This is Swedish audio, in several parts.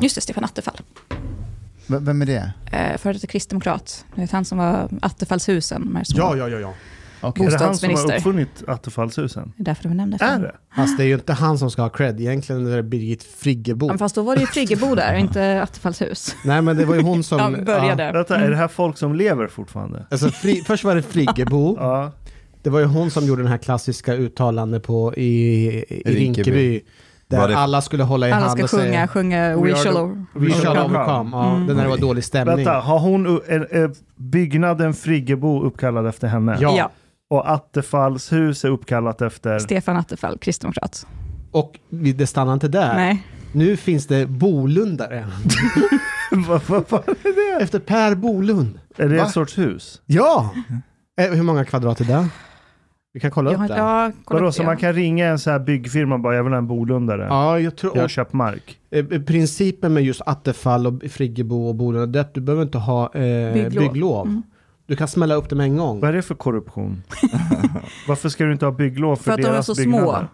Just det, Stefan Attefall. V- Vem är det? Eh, Före detta kristdemokrat. Du vet han som var Attefallshusen. små. Ja, ja, ja. ja. Okej. Är det han som har uppfunnit Attefallshusen? Det är därför de nämnde Är det? Fast det är ju inte han som ska ha cred. Egentligen är det Birgit Friggebo. Men fast då var det ju Friggebo där, inte Attefallshus. Nej, men det var ju hon som... Ja, började. Ja. Vänta, är det här folk som lever fortfarande? Alltså, fri, först var det Friggebo. Ja. Det var ju hon som gjorde den här klassiska uttalandet på, i, i Rinkeby. Rinkeby. Där det- alla skulle hålla i Alla hand ska och säga sjunga, sjunga We shall, the- We shall overcome. Ja, Mm. Den där var dålig stämning. Vänta, har hon är, är byggnaden Friggebo uppkallad efter henne? Ja. Ja, Och Attefallshus är uppkallat efter... Stefan Attefall, kristdemokrat. Och det stannar inte där. Nej. Nu finns det Bolundare. vad, vad, vad är det? Efter Per Bolund. Är det Va? en sorts hus? Ja! Eh, hur många kvadrat är det? Vi kan kolla Jag upp det. ja, kolla Vadå, upp så det. man kan ringa en så här byggfirma och bara, jag vill ha en Bolundare. Ja, jag tror... Jag har Och, köpt mark. eh, principen med just Attefall och Friggebo och Bolund, det är att du behöver inte ha eh, Bygglov. bygglov. Mm. Du kan smälla upp det med en gång. Vad är det för korruption? Varför ska du inte ha bygglov för, För att de är deras så byggnader? små.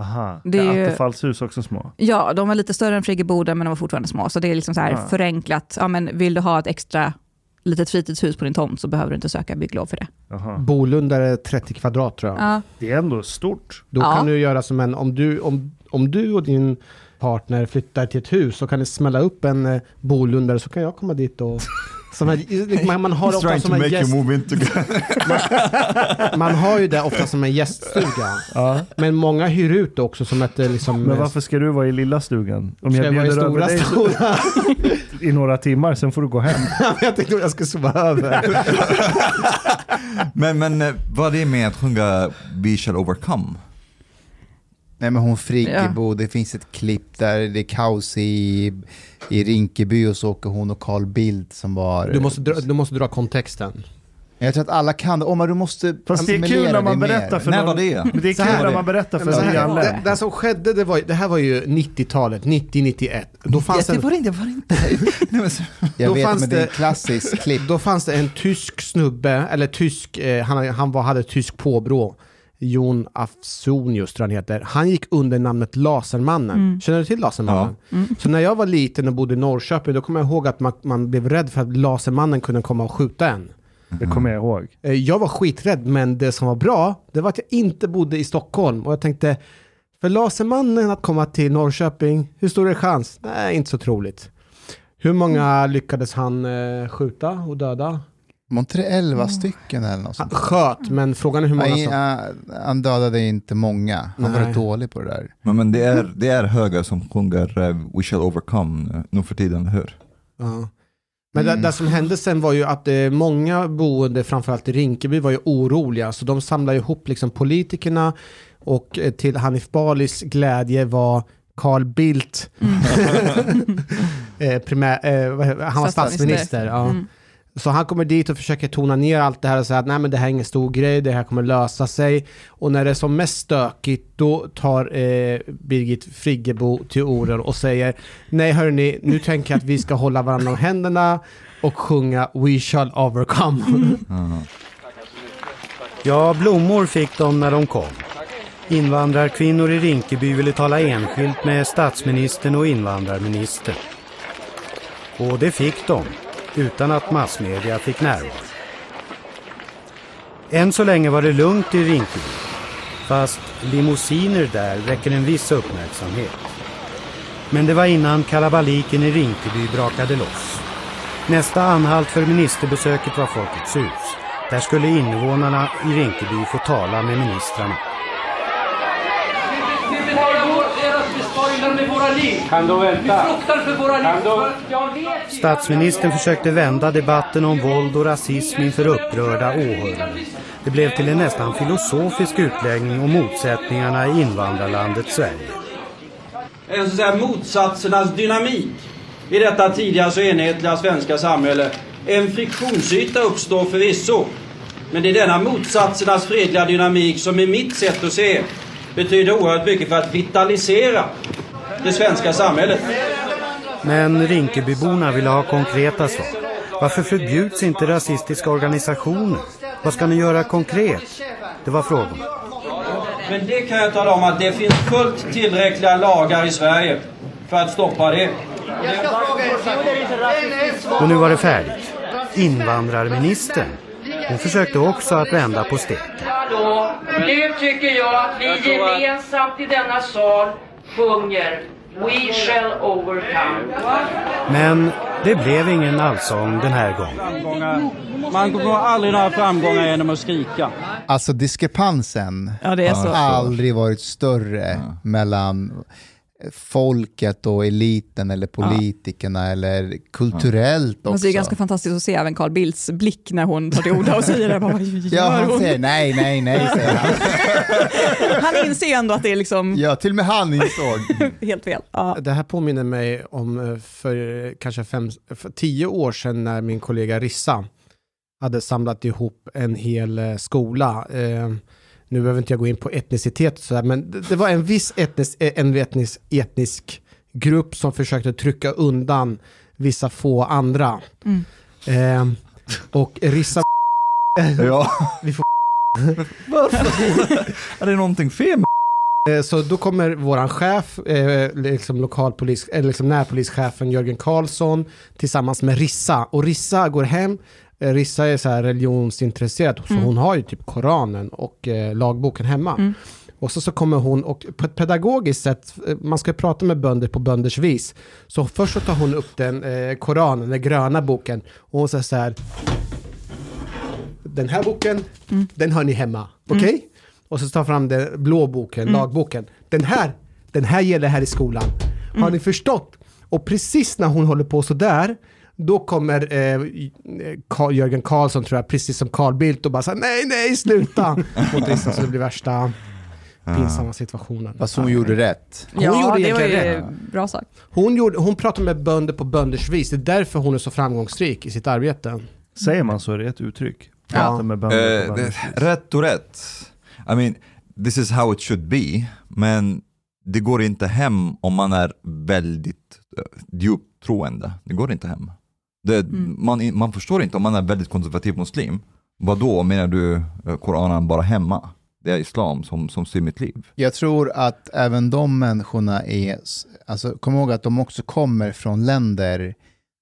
Aha, Det är är Attefallshus också små? Ja, de var lite större än Friggeboden, men de var fortfarande små. Så det är liksom så här Ah. förenklat. Ja, men vill du ha ett extra litet fritidshus på din tomt så behöver du inte söka bygglov för det. Jaha. Bolund är 30 kvadrat tror jag. Ja, Det är ändå stort. Då Ja. kan du göra som en, om du, om, om du och din partner flyttar till ett hus så kan ni smälla upp en eh, Bolundare så kan jag komma dit och en, man, man har ofta som en gäst, into... man har ju det ofta som en gäststuga. Ja. Men många hyr ut det också som ett eh, liksom... Men varför ska du vara i lilla stugan? Om Ska jag jag vara i bjuder över stora, dig stora? i några timmar, sen får du gå hem. jag tänkte att jag skulle sova över. Men, men eh, vad är det med att sjunga We shall overcome? Nej men hon Friggebo, det finns ett klipp där det är kaos i, i Rinkeby och så åker hon och Carl Bildt som var... Du måste, dra, du måste dra kontexten. Jag tror att alla kan det. Omar, du måste Fast det är kul när man det berättar för När någon. det? Men det är Så kul när det. man berättar för här, annan. det, det som skedde, det, var, det här var ju 90-talet, 90-91. Då fanns det en, var det inte, det var det inte. Jag Då vet, fanns men det är det- ett klassiskt klipp. Då fanns det en tysk snubbe, eller tysk, eh, han, han var, hade tysk påbrå. Jon Afsonius tror han heter. Han gick under namnet Lasermannen. Känner du till Lasermannen? Så när jag var liten och bodde i Norrköping, då kommer jag ihåg att man, man blev rädd för att Lasermannen kunde komma och skjuta en. Det kommer jag ihåg. Eh, Jag var skiträdd, men det som var bra, det var att jag inte bodde i Stockholm. Och jag tänkte, för Lasermannen att komma till Norrköping, hur stor är chans? Nej, inte så troligt. Hur många lyckades han eh, skjuta och döda? Var inte det 11 stycken eller något Han sånt? sköt, men frågan är hur många Nej, som... han dödade inte många. Han var dålig på det där. Men, men det, är, det är höga som sjunger eh, We shall overcome eh, nu för tiden, hur? Ja. Men det, det som hände sen var ju att eh, många boende, framförallt i Rinkeby, var ju oroliga. Så de samlade ihop liksom politikerna Och eh, till Hanif Balis glädje var Carl Bildt eh, primär, eh, heter- han var Statsminister. statsminister. Ja. Mm. Så han kommer dit och försöker tona ner allt det här och säga att nej men det här är ingen stor grej, det här kommer lösa sig. Och när det är som mest stökigt då tar eh, Birgit Friggebo till orden och säger nej hörni, nu tänker jag att vi ska hålla varandra om händerna och sjunga We shall overcome. Ja, blommor fick de när de kom. Invandrarkvinnor i Rinkeby ville tala enskilt med statsministern och invandrarministern. Och det fick de, utan att massmedia fick närvaro. Än så länge var det lugnt i Rinkeby. Fast limousiner där väcker en viss uppmärksamhet. Men det var innan kalabaliken i Rinkeby brakade loss. Nästa anhalt för ministerbesöket var Folkets hus. Där skulle invånarna i Rinkeby få tala med ministrarna. Vi betalar besparingar med våra liv. Kan du vänta? Vi fruktar för våra liv. Kan du- Statsministern försökte vända debatten om våld och rasism inför upprörda åhörare. Det blev till en nästan filosofisk utläggning om motsättningarna i invandrarlandet Sverige. en så att säga, motsatsernas dynamik i detta tidigare så enhetliga svenska samhälle. En friktionsyta uppstår förvisso. Men det är denna motsatsernas fredliga dynamik som i mitt sätt att se betyder oerhört mycket för att vitalisera det svenska samhället. Men Rinkebyborna ville ha konkreta svar. Varför förbjuds inte rasistiska organisationer? Vad ska ni göra konkret? Det var frågan. Men det kan jag tala om att det finns fullt tillräckliga lagar i Sverige för att stoppa det. Och nu var det färdigt. Invandrarministern. Hon försökte också att vända på steken. Nu tycker jag att vi gemensamt i denna sal sjunger We shall overcome. Men det blev ingen allsång den här gången. Man når aldrig några framgångar genom att skrika. Alltså diskrepansen Ja, det är så. har aldrig varit större mellan folket och eliten eller politikerna eller kulturellt också. Alltså det är ganska fantastiskt att se även Carl Bildts blick när hon tar till orda och säger det. Bara, Ja, han hon? säger nej, nej, nej, säger han. Han inser ändå att det är liksom Ja, till och med han insåg. helt fel. Ja. Det här påminner mig om eh, för kanske fem, för tio år sedan när min kollega Rissa hade samlat ihop en hel eh, skola. Eh, nu behöver inte jag gå in på etnicitet och sådär, men det, det var en viss etnisk, eh, en etnisk, etnisk grupp som försökte trycka undan vissa få andra. Mm. Eh, och Rissa... Ja. Vi får... Är det någonting fel med Eh, Så då kommer våran chef, eh, liksom lokalpolis, eller liksom närpolischefen Jörgen Karlsson tillsammans med Rissa. Och Rissa går hem, Rissa är så här religionsintresserad, så Mm. hon har ju typ Koranen och eh, lagboken hemma. Mm. Och så, så kommer hon, och på ett pedagogiskt sätt, eh, man ska prata med bönder på bönders vis. Så först så tar hon upp den eh, Koranen, den gröna boken, och hon säger så här, den här boken, den har ni hemma, okej? Och så tar fram den blå boken, lagboken. Den här, den här gäller här i skolan. Har ni förstått? Och precis när hon håller på sådär, då kommer eh, Carl, Jörgen Karlsson tror jag, precis som Carl Bildt och bara säger nej, nej, sluta! Mot så det blir värsta pinsamma situationen. Fast hon gjorde rätt. Hon ja, gjorde det var ju rätt. bra sagt. Hon, gjorde, hon pratar med bönder på bönders vis, det är därför hon är så framgångsrik i sitt arbete. Säger man så är det ett uttryck. Ja. Med bönder på Eh, rätt och rätt. I mean, this is how it should be. Men det går inte hem om man är väldigt uh, djupt troende. Det går inte hem. Det, man, man förstår inte om man är väldigt konservativ muslim. Vad då menar du uh, Koranen bara hemma? Det är islam som, som styr mitt liv. Jag tror att även de människorna är, alltså kom ihåg att de också kommer från länder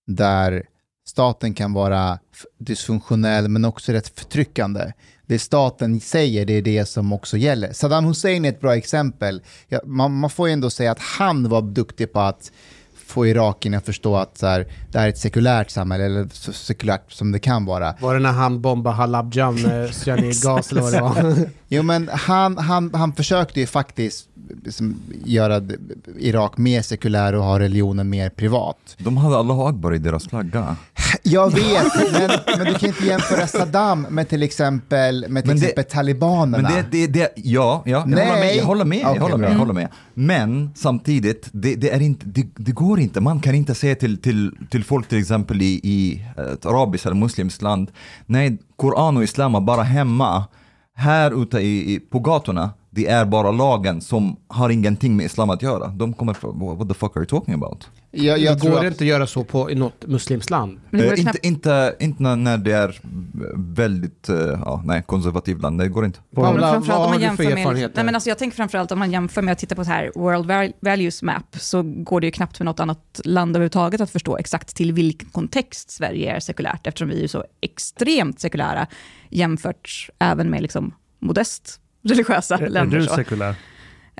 där staten kan vara dysfunktionell men också rätt förtryckande. Det staten säger, det är det som också gäller. Saddam Hussein är ett bra exempel. Ja, man, man får ju ändå säga att han var duktig på att få irakierna att förstå att så här, det här är ett sekulärt samhälle, eller så sekulärt som det kan vara. Var det när han bombade Halabja med cyanidgas eller vad det var? Jo men han, han, han försökte ju faktiskt liksom, göra Irak mer sekulär och ha religionen mer privat. De hade Allahu Akbar i deras flagga. Jag vet, men, men du kan inte jämföra Saddam med till exempel, med till Men det- exempel talibanerna. Men det, det, det, ja, ja jag, Nej. håller med, jag håller med. Okej, jag håller med, jag håller med. Men samtidigt, det, det, är inte, det, det går inte. Man kan inte säga till, till, till folk till exempel i, i ett arabiskt eller muslimskt land, nej, Koran och Islam är bara hemma. Här ute i, i, på gatorna, det är bara lagen som har ingenting med Islam att göra. De kommer från, what the fuck are you talking about? Jag, det jag går tror det inte att göra så på, i något muslimskt land? Det går Eh, knappt- inte, inte, inte när- det är väldigt eh, ja, nej, konservativt land, det går inte. Ja, men framförallt vad om man jämför med, erfarenheter? nej men alltså jag tänker framförallt om man jämför med att titta på så här World Val- Values Map så går det ju knappt för något annat land överhuvudtaget att förstå exakt till vilken kontext Sverige är sekulärt eftersom vi är så extremt sekulära jämfört även med liksom modest religiösa Är, är länder. du så.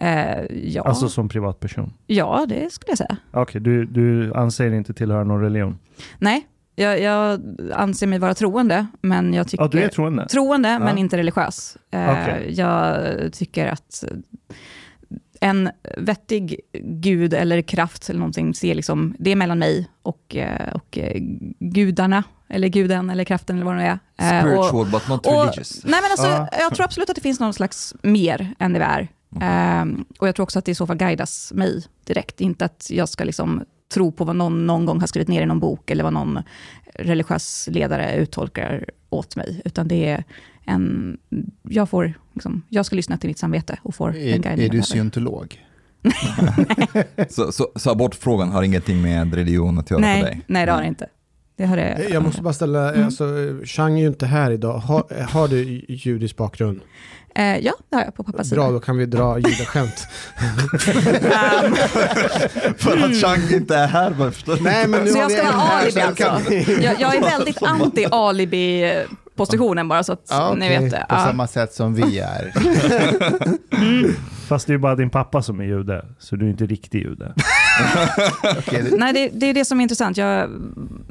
Eh, ja. Alltså som privatperson? ja, det skulle jag säga. Okej, du, du anser inte tillhöra någon religion? Nej, jag, jag anser mig vara troende, men jag tycker... Ja, du är troende? Troende, men Ja. inte religiös. Eh, Okej. Jag tycker att en vettig gud eller kraft eller någonting, ser liksom, det är mellan mig och, eh, och eh, gudarna, eller guden eller kraften eller vad det nu är. Eh, Spiritual but not och- religious. Nej, men alltså, Ja. Jag tror absolut att det finns någon slags mer än det vi är. Ehm, och jag tror också att det i så fall guidas mig direkt. Inte att jag ska liksom tro på vad någon någon gång har skrivit ner i någon bok eller vad någon religiös ledare uttolkar åt mig. Utan det är en... Jag, får, liksom, jag ska lyssna till mitt samvete och får den är, guidning är du scientolog? Så, så, så abortfrågan har ingenting med religion att göra för dig? Nej, nej, det har det inte. Det har det, Jag måste bara ställa, Mm. alltså, Chang är ju inte här idag. Har, har du judisk bakgrund? Eh, ja, det har jag på pappas Bra, sida. då kan vi dra judaskämt. Ehm, För att Chang inte är här, bara förstår? Nej, men nu Så jag ska vara alibi alltså? vi- Jag, jag är väldigt anti-alibi-positionen bara så att Ja, ni okej. vet det. På Ja. samma sätt som vi är. Fast det är bara din pappa som är jude, så du är inte riktig jude. Det- Nej, det, det är det som är intressant. Jag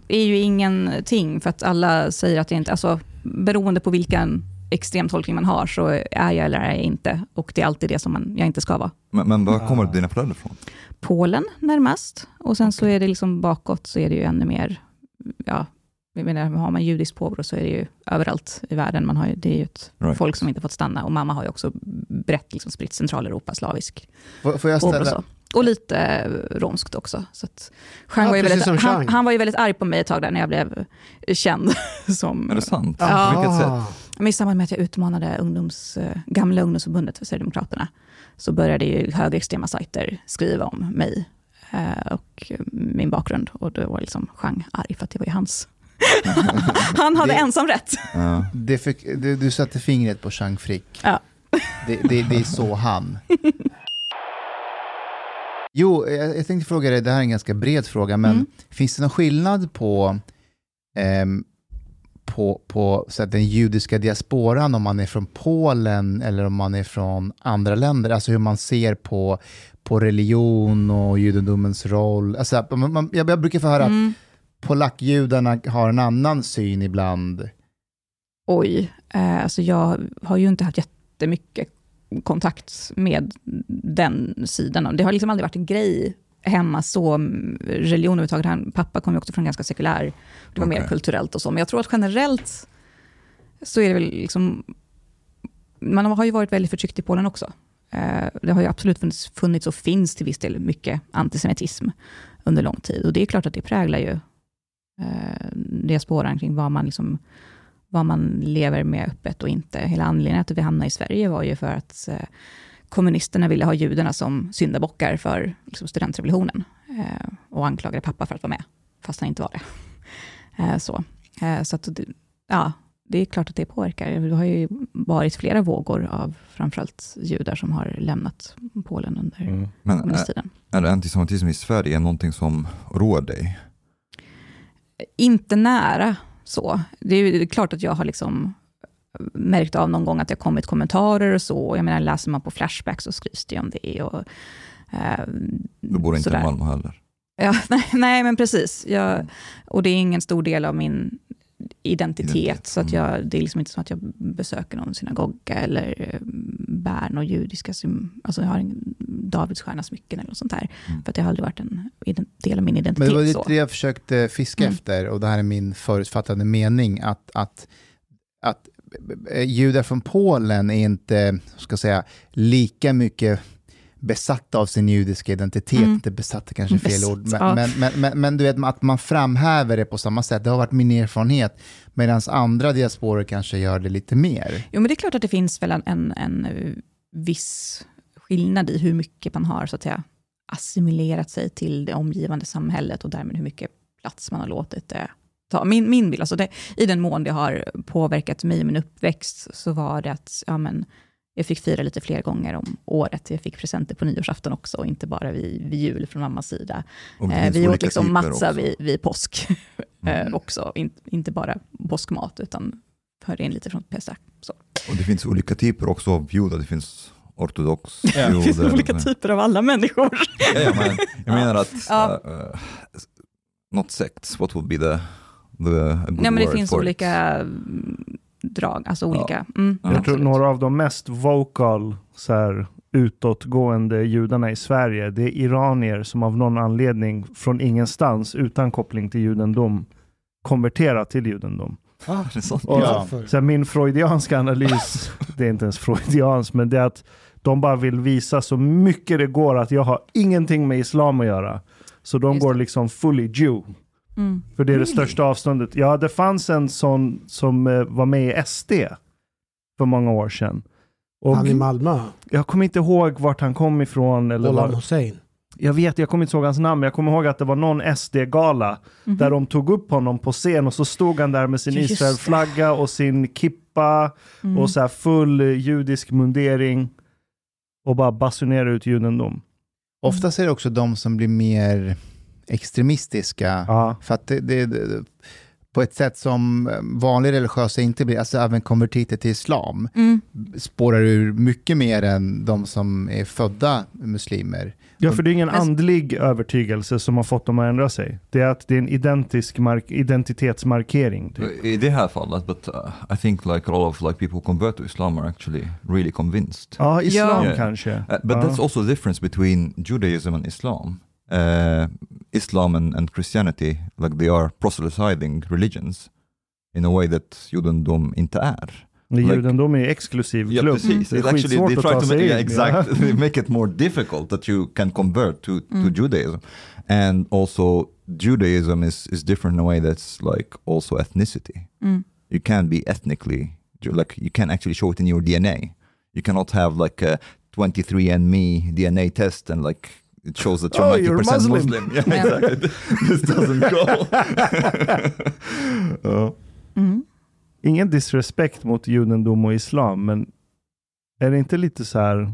är ju ingenting för att alla säger att jag inte... Alltså, beroende på vilken extrem tolkning man har så är jag eller är jag inte. Och det är alltid det som man, jag inte ska vara. Men, men var kommer dina föräldrar ifrån? Polen närmast. Och sen så är det liksom bakåt så är det ju ännu mer... Ja, jag menar, har man judiskt påbrå så är det ju överallt i världen. Man har ju, det är ju ett Right. folk som inte fått stanna. Och mamma har ju också brett liksom spritt Centraleuropa, slavisk Får, jag ställa. Och lite eh, romskt också. Så att Ja, var väldigt, han, han var ju väldigt arg på mig ett tag där när jag blev känd. Som, Är det sant? Ja. På vilket sätt? Men I samband med att jag utmanade ungdoms, eh, gamla ungdomsförbundet för Sverigedemokraterna, så började ju högerextrema sajter skriva om mig eh, och min bakgrund. Och då var liksom Jean arg för att det var ju hans. Han hade Det- ensam rätt. Ja. det fick, du, du satte fingret på Chang Frick. Ja. Det, det, det är så han. Jo, jag, jag tänkte fråga dig, det här är en ganska bred fråga, men Mm. finns det någon skillnad på, ehm, på, på så att den judiska diasporan om man är från Polen eller om man är från andra länder? Alltså hur man ser på, på religion och judendomens roll. Alltså, man, man, jag, jag brukar få höra Mm. att polackjudarna har en annan syn ibland. Oj, eh, alltså jag har ju inte haft jättemycket kontakt med den sidan. Det har liksom aldrig varit en grej hemma så, mm, religion överhuvudtaget. Han, pappa kom ju också från ganska sekulär, det var mer Okej. kulturellt och så. Men jag tror att generellt så är det väl liksom, man har ju varit väldigt förtryckt i Polen också. Eh, Det har ju absolut funnits, funnits och finns till viss del mycket antisemitism under lång tid. Och det är klart att det präglar ju eh, diasporan kring vad man liksom vad man lever med öppet och inte. Hela anledningen till att vi hamnade i Sverige var ju för att eh, kommunisterna ville ha judarna som syndabockar för liksom, studentrevolutionen eh, och anklagade pappa för att vara med, fast han inte var det. Eh, så eh, så att, det- ja, det är klart att det påverkar. Det har ju varit flera vågor av framförallt judar som har lämnat Polen under Mm. Men är, kommunisttiden. är antisemitism i Sverige någonting som roar dig? Inte nära så. Det är ju klart att jag har liksom märkt av någon gång att det har kommit kommentarer och så. Jag menar, läser man på Flashback så skrivs det ju om det. Och, eh, Du bor inte sådär. i Malmö heller. Ja, nej, nej, men precis. Jag, och det är ingen stor del av min identitet. Identitet, Så att mm. jag, det är liksom inte som att jag besöker någon synagoga eller eh, bär några judiska sym- alltså jag har ingen, Davidsstjärna-smycken eller något sånt där. För att det har aldrig varit en del av min Men identitet. det var lite det jag försökte fiska Mm. efter och det här är min förutfattade mening att, att, att judar från Polen är inte, ska säga, lika mycket besatta av sin judiska identitet, Mm. inte besatta kanske är fel Besatt, ord, men, ja. men, men, men, men du vet att man framhäver det på samma sätt, det har varit min erfarenhet, medan andra diasporer kanske gör det lite mer. Jo, men det är klart att det finns väl en, en, en eh, viss skillnad i hur mycket man har så att säga, assimilerat sig till det omgivande samhället och därmed hur mycket plats man har låtit det ta. Min, min bild, alltså det, i den mån det har påverkat mig i min uppväxt, så var det att ja, men, jag fick fira lite fler gånger om året. Jag fick presenter på nyårsafton också, och inte bara vid, vid jul från mammas sida. Eh, vi åt liksom matza. Mm. vid, vid påsk eh, också, In, inte bara påskmat, utan hörde in lite från Pesach. Så. Och det finns olika typer också av judar. Det finns ortodox Ja, det finns judar. olika typer av alla människor. Ja, men jag menar att, Ja. uh, uh, not sects, what would be the, Nej, men det word finns for it? olika mm, drag, alltså olika. Mm, Jag tror några av de mest vocal, så här, utåtgående judarna i Sverige, det är iranier som av någon anledning från ingenstans, utan koppling till judendom, konverterar till judendom. Ah, det är. Och, Ja. så här, min freudianska analys, det är inte ens freudians, men det är att de bara vill visa så mycket det går att jag har ingenting med islam att göra. Så de Just går det. liksom fully Jew. Mm. För det är det största avståndet. Ja, det fanns en sån som eh, var med i SD för många år sedan. Och Han i Malmö, jag kommer inte ihåg vart han kom ifrån. Eller var, Hussein. jag vet, jag kommer inte ihåg hans namn, men jag kommer ihåg att det var någon SD-gala Mhm. där de tog upp honom på scen och så stod han där med sin just Israel-flagga och sin kippa Mm. och så här full eh, judisk mundering och bara basunerade ut judendom. Oftast är det också de som blir mer extremistiska, Ja. för att det, det, det, på ett sätt som vanliga religiösa inte blir, alltså även konvertiter till islam, Mm. spårar ur mycket mer än de som är födda muslimer. Ja, för det är ingen Men- andlig övertygelse som har fått dem att ändra sig. Det är att det är en identisk mark- identitetsmarkering. Typ. I det här fallet, but uh, I think like a lot of like people convert to Islam are actually really convinced. Ja, islam Yeah. kanske. Uh, but Ja. that's also the difference between Judaism and Islam. Uh, Islam and, and Christianity, like they are proselytizing religions in a way that judendom inte är. Men Like- Judendom är exklusiv Ja, klubb. precis. Det är It actually, they try to make, yeah, exactly, they make it more difficult that you can convert to, to Judaism. And also Judaism is, is different in a way that's like also ethnicity. Mm. You can't be ethnically, like you can't actually show it in your DNA. You cannot have like a 23andMe DNA test and like it shows that you're Oh, you're 90% Muslim. Muslim. Yeah, Yeah. exactly. This doesn't go. Ja. Mm. Ingen disrespekt mot judendom och islam, men är det inte lite så här,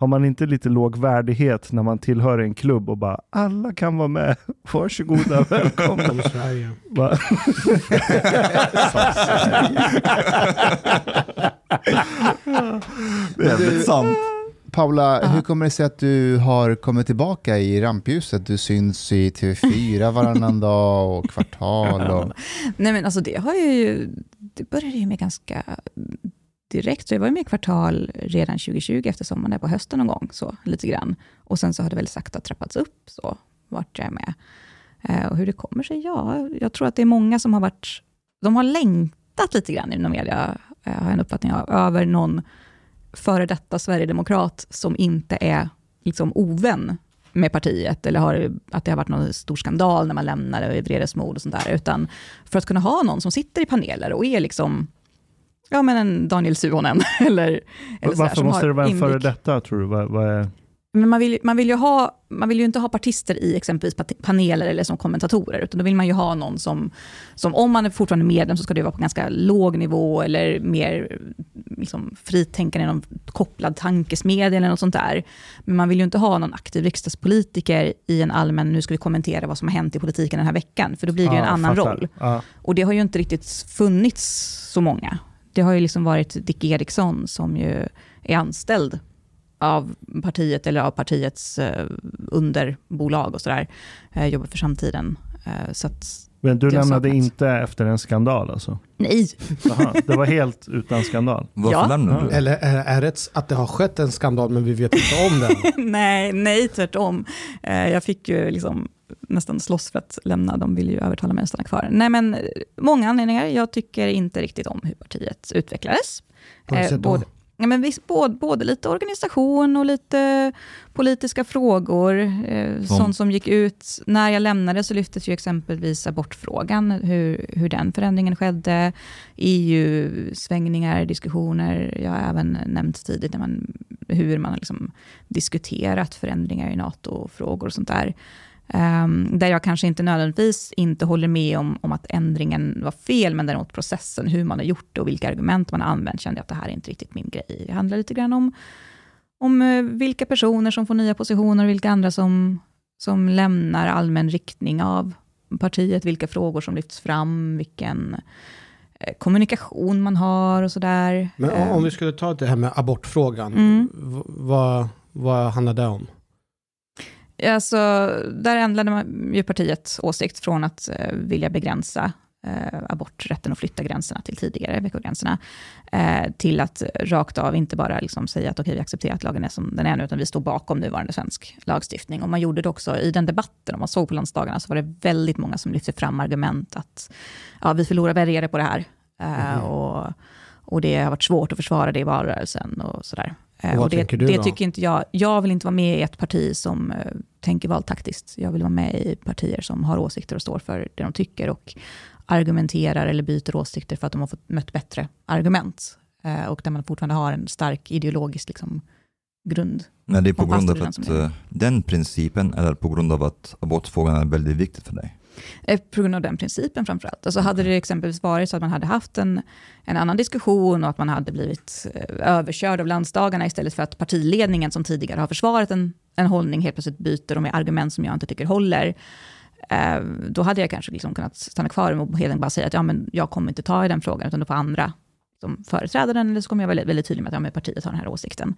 har man inte lite låg värdighet när man tillhör en klubb och bara alla kan vara med, varsågoda, välkomna. Som Sverige. Va? Det är väldigt sant. Paula, Ja. hur kommer det sig att du har kommit tillbaka i rampljuset? Du syns i TV4 varannan dag och kvartal. Och... Nej men alltså det har ju, det började ju med ganska direkt, så jag var med i kvartal redan 2020 efter sommaren, där på hösten någon gång, så lite grann. Och sen så har det väl sakta trappats upp, så vart jag är med. Eh, och hur det kommer sig, ja, jag tror att det är många som har varit, de har längtat lite grann inom media, eh, har jag en uppfattning av, över någon före detta sverigedemokrat som inte är liksom ovän med partiet, eller har, att det har varit någon stor skandal när man lämnar i vredesmod och sånt där, utan för att kunna ha någon som sitter i paneler och är liksom, ja men en Daniel Suhonen, eller, eller Varför måste det vara en före detta tror du? Vad, vad är... Men man vill, man, vill ju ha, man vill ju inte ha partister i exempelvis paneler eller som kommentatorer, utan då vill man ju ha någon som, som om man är fortfarande medlem så ska det vara på ganska låg nivå eller mer liksom, fritänkande, någon kopplad tankesmedja eller något sånt där. Men man vill ju inte ha någon aktiv riksdagspolitiker i en allmän, nu ska vi kommentera vad som har hänt i politiken den här veckan, för då blir det ju en Ja, annan fattar. roll. Ja. Och det har ju inte riktigt funnits så många. Det har ju liksom varit Dick Eriksson som ju är anställd av partiet eller av partiets eh, underbolag och sådär. Eh, jobbar för samtiden. Eh, så att Men du lämnade inte efter en skandal alltså? Nej. Aha, det var helt utan skandal? Varför Ja. lämnade du? Eller är, det att det har skett en skandal men vi vet inte om den? nej, nej, tvärtom. Jag fick ju liksom nästan slåss för att lämna. De ville ju övertala mig att stanna kvar. Nej, men många anledningar. Jag tycker inte riktigt om hur partiet utvecklades. På vilket Eh, sätt då? både, ja, men visst, både, både lite organisation och lite politiska frågor. Eh, Som? Sånt som gick ut. När jag lämnade så lyftes ju exempelvis abortfrågan, hur, hur den förändringen skedde. EU-svängningar, diskussioner. Jag har även nämnt tidigt när man, hur man har liksom diskuterat förändringar i NATO-frågor och sånt där. Ehm, där jag kanske inte nödvändigtvis inte håller med om, om att ändringen var fel, men däremot processen, hur man har gjort det och vilka argument man har använt, kände jag att det här är inte riktigt min grej. Det handlar lite grann om, om eh, vilka personer som får nya positioner och vilka andra som, som lämnar allmän riktning av partiet, vilka frågor som lyfts fram, vilken eh, kommunikation man har och sådär. Men om, Ehm, vi skulle ta det här med abortfrågan, Mm. vad, vad handlar det om? Alltså, där ändrade man ju partiets åsikt från att eh, vilja begränsa eh, aborträtten och flytta gränserna till tidigare veckogränserna, eh, till att rakt av inte bara liksom säga att okej, vi accepterar att lagen är som den är nu, utan vi står bakom nuvarande svensk lagstiftning. Och man gjorde det också i den debatten, om man såg på landsdagarna, så var det väldigt många som lyfte fram argument att ja, vi förlorar väljare på det här. Eh, Mhm. och, och det har varit svårt att försvara det i valrörelsen och sådär. Eh, Och vad och det, tänker du det då? tycker inte jag. Jag vill inte vara med i ett parti som eh, tänker valtaktiskt. Jag vill vara med i partier som har åsikter och står för det de tycker och argumenterar eller byter åsikter för att de har fått mött bättre argument. Eh, och där man fortfarande har en stark ideologisk liksom, grund. Nej, det är på grund av att den principen eller på grund av att abortfrågan är väldigt viktig för dig? Eh, På grund av den principen framförallt. Alltså hade det exempelvis varit så att man hade haft en, en annan diskussion och att man hade blivit eh, överkörd av landsdagarna istället för att partiledningen som tidigare har försvarat en, en hållning helt plötsligt byter och med argument som jag inte tycker håller. Eh, då hade jag kanske liksom kunnat stanna kvar och helt bara säga att ja, men jag kommer inte ta i den frågan utan då får andra som företräder den eller så kommer jag vara väldigt, väldigt tydlig med att ja, men partiet har den här åsikten.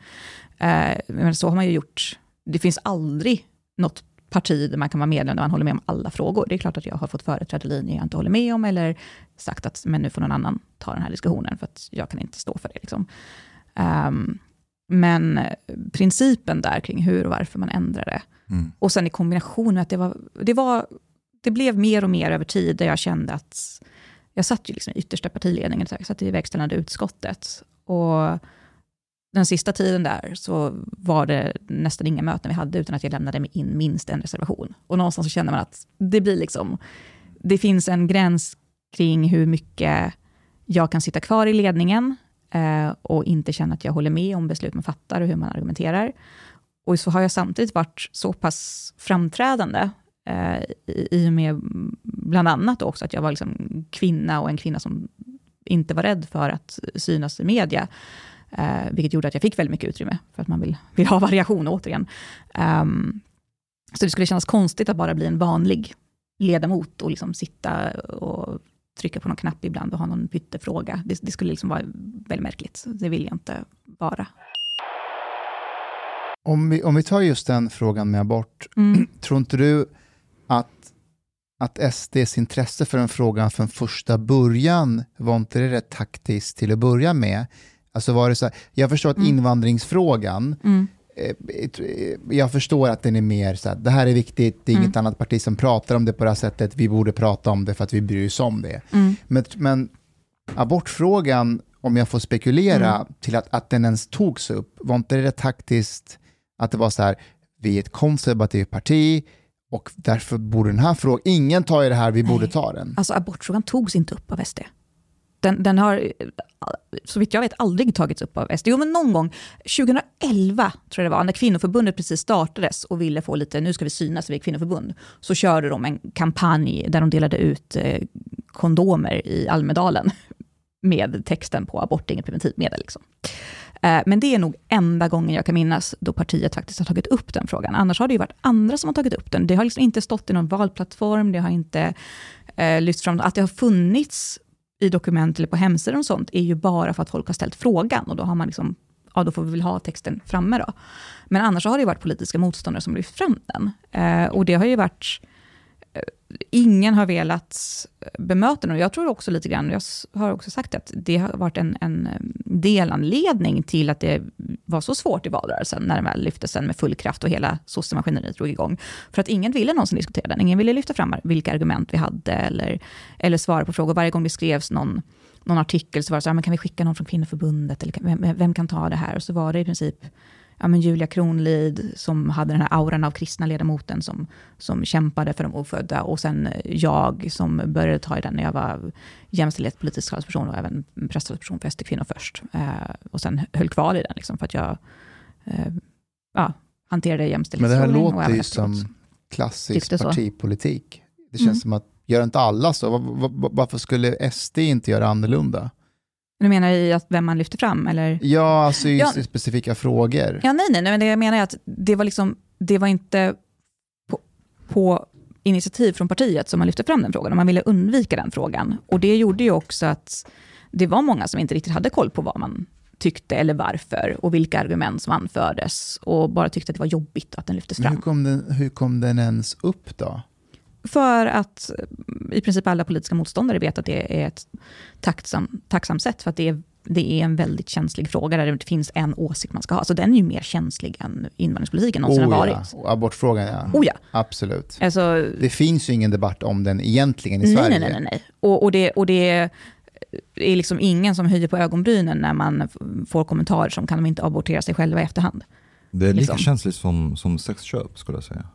Eh, men så har man ju gjort. Det finns aldrig något parti där man kan vara medlem där man håller med om alla frågor. Det är klart att jag har fått företräda linjer jag inte håller med om eller sagt att men nu får någon annan ta den här diskussionen för att jag kan inte stå för det. Liksom. Ehm, men principen där kring hur och varför man ändrade Mm. och sen i kombination med att det var, det var, det blev mer och mer över tid där jag kände att, jag satt ju liksom i yttersta partiledningen, jag satt i verkställande utskottet. Och den sista tiden där så var det nästan inga möten vi hade utan att jag lämnade in minst en reservation. Och någonstans så känner man att det blir liksom, det finns en gräns kring hur mycket jag kan sitta kvar i ledningen eh, och inte känna att jag håller med om beslut man fattar och hur man argumenterar. Och så har jag samtidigt varit så pass framträdande, eh, i, i och med bland annat också att jag var liksom kvinna och en kvinna som inte var rädd för att synas i media, eh, vilket gjorde att jag fick väldigt mycket utrymme, för att man vill, vill ha variation återigen. Ehm, så det skulle kännas konstigt att bara bli en vanlig ledamot och liksom sitta och trycka på någon knapp ibland och ha någon pyttefråga. Det, det skulle liksom vara väldigt märkligt. Det vill jag inte vara. Om vi, om vi tar just den frågan med abort, Mm. tror inte du att, att SDs intresse för den frågan från första början, var inte det rätt taktiskt till att börja med? Alltså var det så här, jag förstår att Mm. invandringsfrågan, Mm. eh, eh, jag förstår att den är mer så här, det här är viktigt, det är Mm. inget annat parti som pratar om det på det här sättet, vi borde prata om det för att vi bryr oss om det. Mm. Men, men abortfrågan, om jag får spekulera, Mm. till att, att den ens togs upp, var inte det taktiskt att det var så här, vi är ett konservativt parti och därför borde den här frågan, ingen tar ju det här, vi borde ta den. Alltså abortfrågan togs inte upp av SD. Den, den har, så vitt jag vet, aldrig tagits upp av SD. Jo, men någon gång, 2011 tror jag det var, när kvinnoförbundet precis startades och ville få lite, nu ska vi synas, vi är kvinnoförbund, så körde de en kampanj där de delade ut eh, kondomer i Almedalen med texten på abort är inget preventivmedel. Liksom. Eh, men det är nog enda gången jag kan minnas då partiet faktiskt har tagit upp den frågan. Annars har det ju varit andra som har tagit upp den. Det har liksom inte stått i någon valplattform, det har inte eh, lyfts fram. Att det har funnits i dokument eller på hemsidor och sånt är ju bara för att folk har ställt frågan och då har man liksom, ja då får vi väl ha texten framme då. Men annars har det ju varit politiska motståndare som lyft fram den. Eh, och det har ju varit, ingen har velat bemöta den. Och jag tror också lite grann, jag har också sagt att det har varit en, en delanledning till att det var så svårt i valrörelsen, när den väl lyftes sen med full kraft och hela sossemaskineriet drog igång. För att ingen ville någonsin diskutera den. Ingen ville lyfta fram vilka argument vi hade eller, eller svara på frågor. Varje gång det skrevs någon, någon artikel så var det så här, ah, men kan vi skicka någon från kvinnoförbundet? Eller vem, vem kan ta det här? Och så var det i princip ja, men Julia Kronlid som hade den här auran av kristna ledamoten som, som kämpade för de ofödda och sen jag som började ta i den när jag var jämställdhetspolitisk talesperson och även presstalesperson för SD Kvinnor först. Eh, och sen höll kvar i den liksom, för att jag eh, ja, hanterade jämställdhetsfrågan. Men det här låter ju som klassisk partipolitik. Det känns mm. som att, gör inte alla så? Varför skulle SD inte göra annorlunda? Du menar i att vem man lyfter fram? Eller? Ja, alltså i ja. specifika frågor. Ja, nej, nej, men det jag menar är att det var, liksom, det var inte på, på initiativ från partiet som man lyfte fram den frågan, man ville undvika den frågan. Och det gjorde ju också att det var många som inte riktigt hade koll på vad man tyckte eller varför och vilka argument som anfördes och bara tyckte att det var jobbigt att den lyftes fram. Men hur kom den, hur kom den ens upp då? För att i princip alla politiska motståndare vet att det är ett tacksam, tacksamt sätt, för att det är, det är en väldigt känslig fråga, där det finns en åsikt man ska ha. Så den är ju mer känslig än invandringspolitiken någonsin oh, har varit. Ja. Abortfrågan ja. Oh, ja. Absolut. Alltså, det finns ju ingen debatt om den egentligen i nej, Sverige. Nej, nej, nej. Och, och, det, och det är liksom ingen som höjer på ögonbrynen när man får kommentarer som kan de inte abortera sig själva i efterhand. Det är lika liksom. känsligt som, som sexköp skulle jag säga.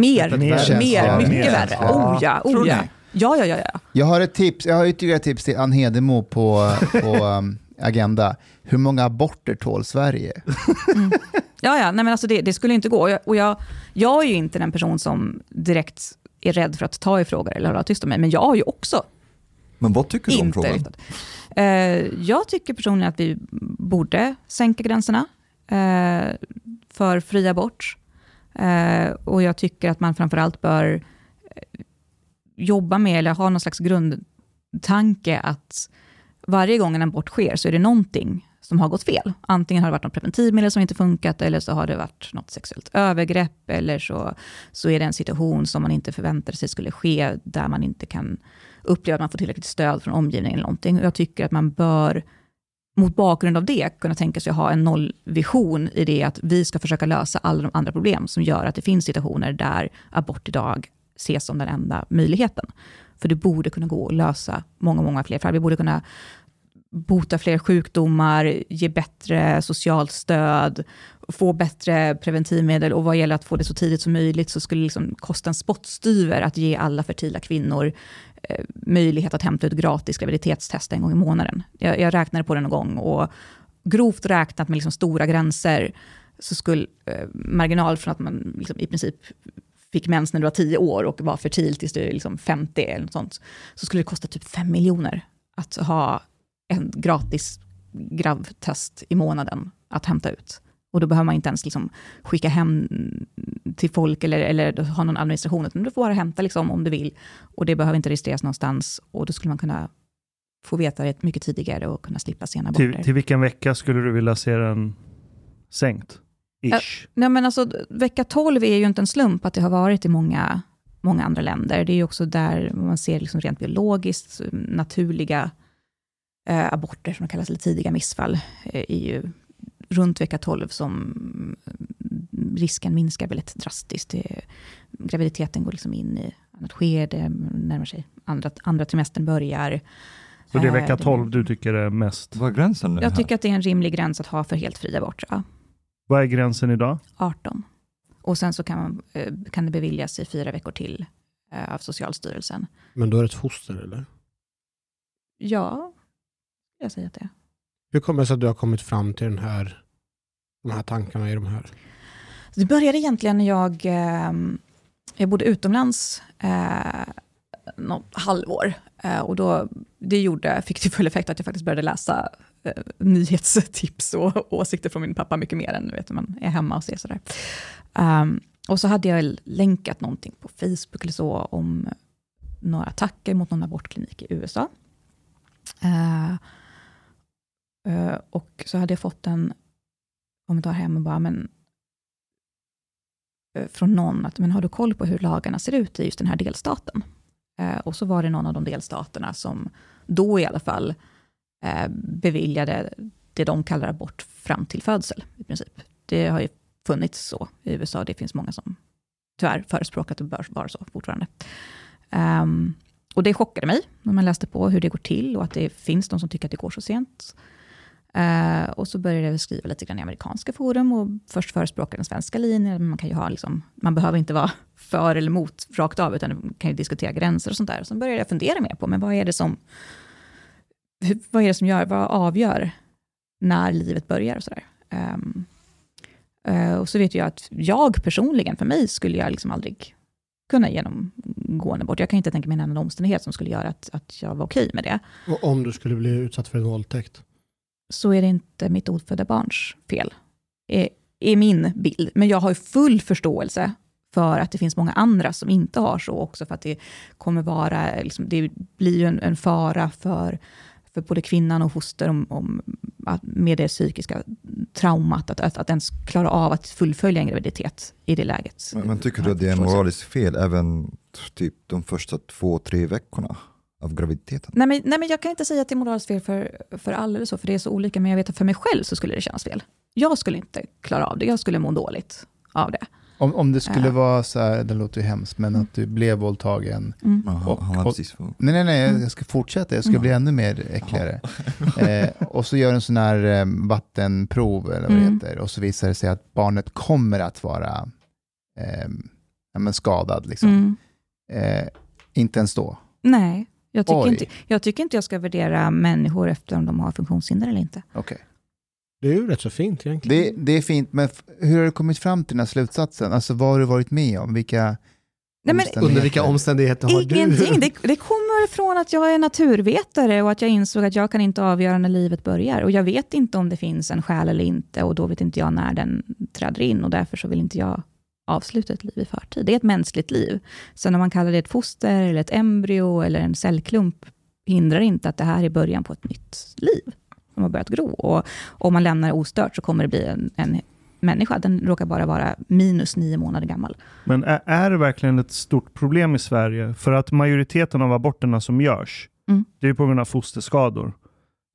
Mer, mer, mer mycket mer. värre. Oh ja, oh ja. Ja, ja, ja, ja. Jag har ett tips, jag har ytterligare ett tips till Ann Hedemo på, på um, Agenda. Hur många aborter tål Sverige? Mm. Ja, ja, nej men alltså det, det skulle inte gå. Och jag, och jag, jag är ju inte den person som direkt är rädd för att ta i frågor eller hålla tyst om mig, men jag har ju också men vad tycker du om frågan? Uh, jag tycker personligen att vi borde sänka gränserna uh, för fri abort. Eh, och jag tycker att man framförallt bör eh, jobba med, eller ha någon slags grundtanke att varje gång en abort sker så är det någonting som har gått fel. Antingen har det varit något preventivmedel som inte funkat, eller så har det varit något sexuellt övergrepp, eller så, så är det en situation som man inte förväntade sig skulle ske, där man inte kan uppleva att man får tillräckligt stöd från omgivningen eller någonting. jag tycker att man bör, mot bakgrund av det, kunna tänka sig att ha en nollvision i det att vi ska försöka lösa alla de andra problem som gör att det finns situationer där abort idag ses som den enda möjligheten. För det borde kunna gå att lösa många, många fler fall. Vi borde kunna bota fler sjukdomar, ge bättre socialt stöd, få bättre preventivmedel och vad gäller att få det så tidigt som möjligt så skulle det liksom kosta en spottstyver att ge alla fertila kvinnor Eh, möjlighet att hämta ut gratis graviditetstest en gång i månaden. Jag, jag räknade på det någon gång och grovt räknat med liksom stora gränser så skulle eh, marginal från att man liksom i princip fick mens när du var 10 år och var fertil tills du är liksom 50 eller något sånt, så skulle det kosta typ 5 miljoner att ha en gratis gravtest i månaden att hämta ut. Och då behöver man inte ens liksom skicka hem till folk eller, eller ha någon administration, utan du får bara hämta liksom om du vill. Och det behöver inte registreras någonstans. Och då skulle man kunna få veta det mycket tidigare och kunna slippa sena aborter. Till, till vilken vecka skulle du vilja se den sänkt? Ish. nej men alltså, vecka 12 är ju inte en slump att det har varit i många, många andra länder. Det är ju också där man ser liksom rent biologiskt naturliga eh, aborter, som kallas, eller tidiga missfall, eh, är ju runt vecka 12 som risken minskar väldigt drastiskt. Det, graviditeten går liksom in i annat skede, närmar sig andra, andra trimestern börjar. Så det är vecka 12 eh, du tycker är mest? Vad är gränsen? Jag tycker att det är en rimlig gräns att ha för helt fri abort. Ja. Vad är gränsen idag? 18. Och sen så kan, man, eh, kan det beviljas i fyra veckor till eh, av Socialstyrelsen. Men då är det ett foster eller? Ja, jag säger att det är. Hur kommer det sig att du har kommit fram till den här, de här tankarna i de här? Det började egentligen när jag, ehm, jag bodde utomlands eh, något halvår. Eh, och då, det gjorde, fick till full effekt att jag faktiskt började läsa eh, nyhetstips och åsikter från min pappa mycket mer än vet, man är hemma och ser sådär. Um, och så hade jag länkat någonting på Facebook eller så om några attacker mot någon abortklinik i USA. Uh, Eh, och så hade jag fått en kommentar hem och bara, men eh, från någon att, men har du koll på hur lagarna ser ut i just den här delstaten? Eh, och så var det någon av de delstaterna som då i alla fall eh, beviljade det de kallar abort fram till födsel i princip. Det har ju funnits så i USA. Det finns många som tyvärr förespråkar att det bör vara så fortfarande. Um, och det chockade mig när man läste på hur det går till och att det finns de som tycker att det går så sent. Uh, och så började jag skriva lite grann i amerikanska forum och först förespråka den svenska linjen. Man, kan ju ha liksom, man behöver inte vara för eller emot rakt av, utan man kan ju diskutera gränser och sånt där. Och så började jag fundera mer på, men vad är det som, vad är det som gör, vad avgör när livet börjar och sådär. Um, uh, och så vet jag att jag personligen, för mig, skulle jag liksom aldrig kunna genomgå en abort. Jag kan inte tänka mig en annan omständighet som skulle göra att, att jag var okej med det. Och om du skulle bli utsatt för en våldtäkt? Så är det inte mitt ofödda barns fel, är, är min bild. Men jag har ju full förståelse för att det finns många andra som inte har så också, för att det kommer vara, liksom, det blir ju en, en fara för för både kvinnan och foster om, om, med det psykiska traumat, att, att, att ens klara av att fullfölja en graviditet i det läget. Men, men tycker du att det är moraliskt fel även typ de första två, tre veckorna av graviditeten? Nej men, nej, men jag kan inte säga att det är moraliskt fel för, för alla eller så, för det är så olika, men jag vet att för mig själv så skulle det kännas fel. Jag skulle inte klara av det, jag skulle må dåligt av det. Om, om det skulle Ja. vara så här, det låter ju hemskt, men att du blev våldtagen. Mm. Har precis fått- nej, nej, nej, Mm. jag ska fortsätta, jag ska Mm. bli ännu mer äckligare. eh, och så gör en sån här eh, vattenprov, eller vad det Mm. heter, och så visar det sig att barnet kommer att vara eh, ja, men skadad. Liksom. Mm. Eh, inte ens då. Nej, jag tycker, Oj. inte, jag tycker inte jag ska värdera människor efter om de har funktionshinder eller inte. Okej. Det är ju rätt så fint egentligen. Det, det är fint, men f- hur har du kommit fram till den här slutsatsen? Alltså vad har du varit med om? Vilka Nej, men-? Under vilka omständigheter har du? Ingenting. Det, det kommer från att jag är naturvetare och att jag insåg att jag kan inte avgöra när livet börjar. Och jag vet inte om det finns en själ eller inte och då vet inte jag när den träder in och därför så vill inte jag avsluta ett liv i förtid. Det är ett mänskligt liv. Sen om man kallar det ett foster eller ett embryo eller en cellklump hindrar inte att det här är början på ett nytt liv som har börjat gro. Och om man lämnar det ostört så kommer det bli en, en människa. Den råkar bara vara minus nio månader gammal. Men är, är det verkligen ett stort problem i Sverige? För att majoriteten av aborterna som görs, Mm. det är på grund av fosterskador.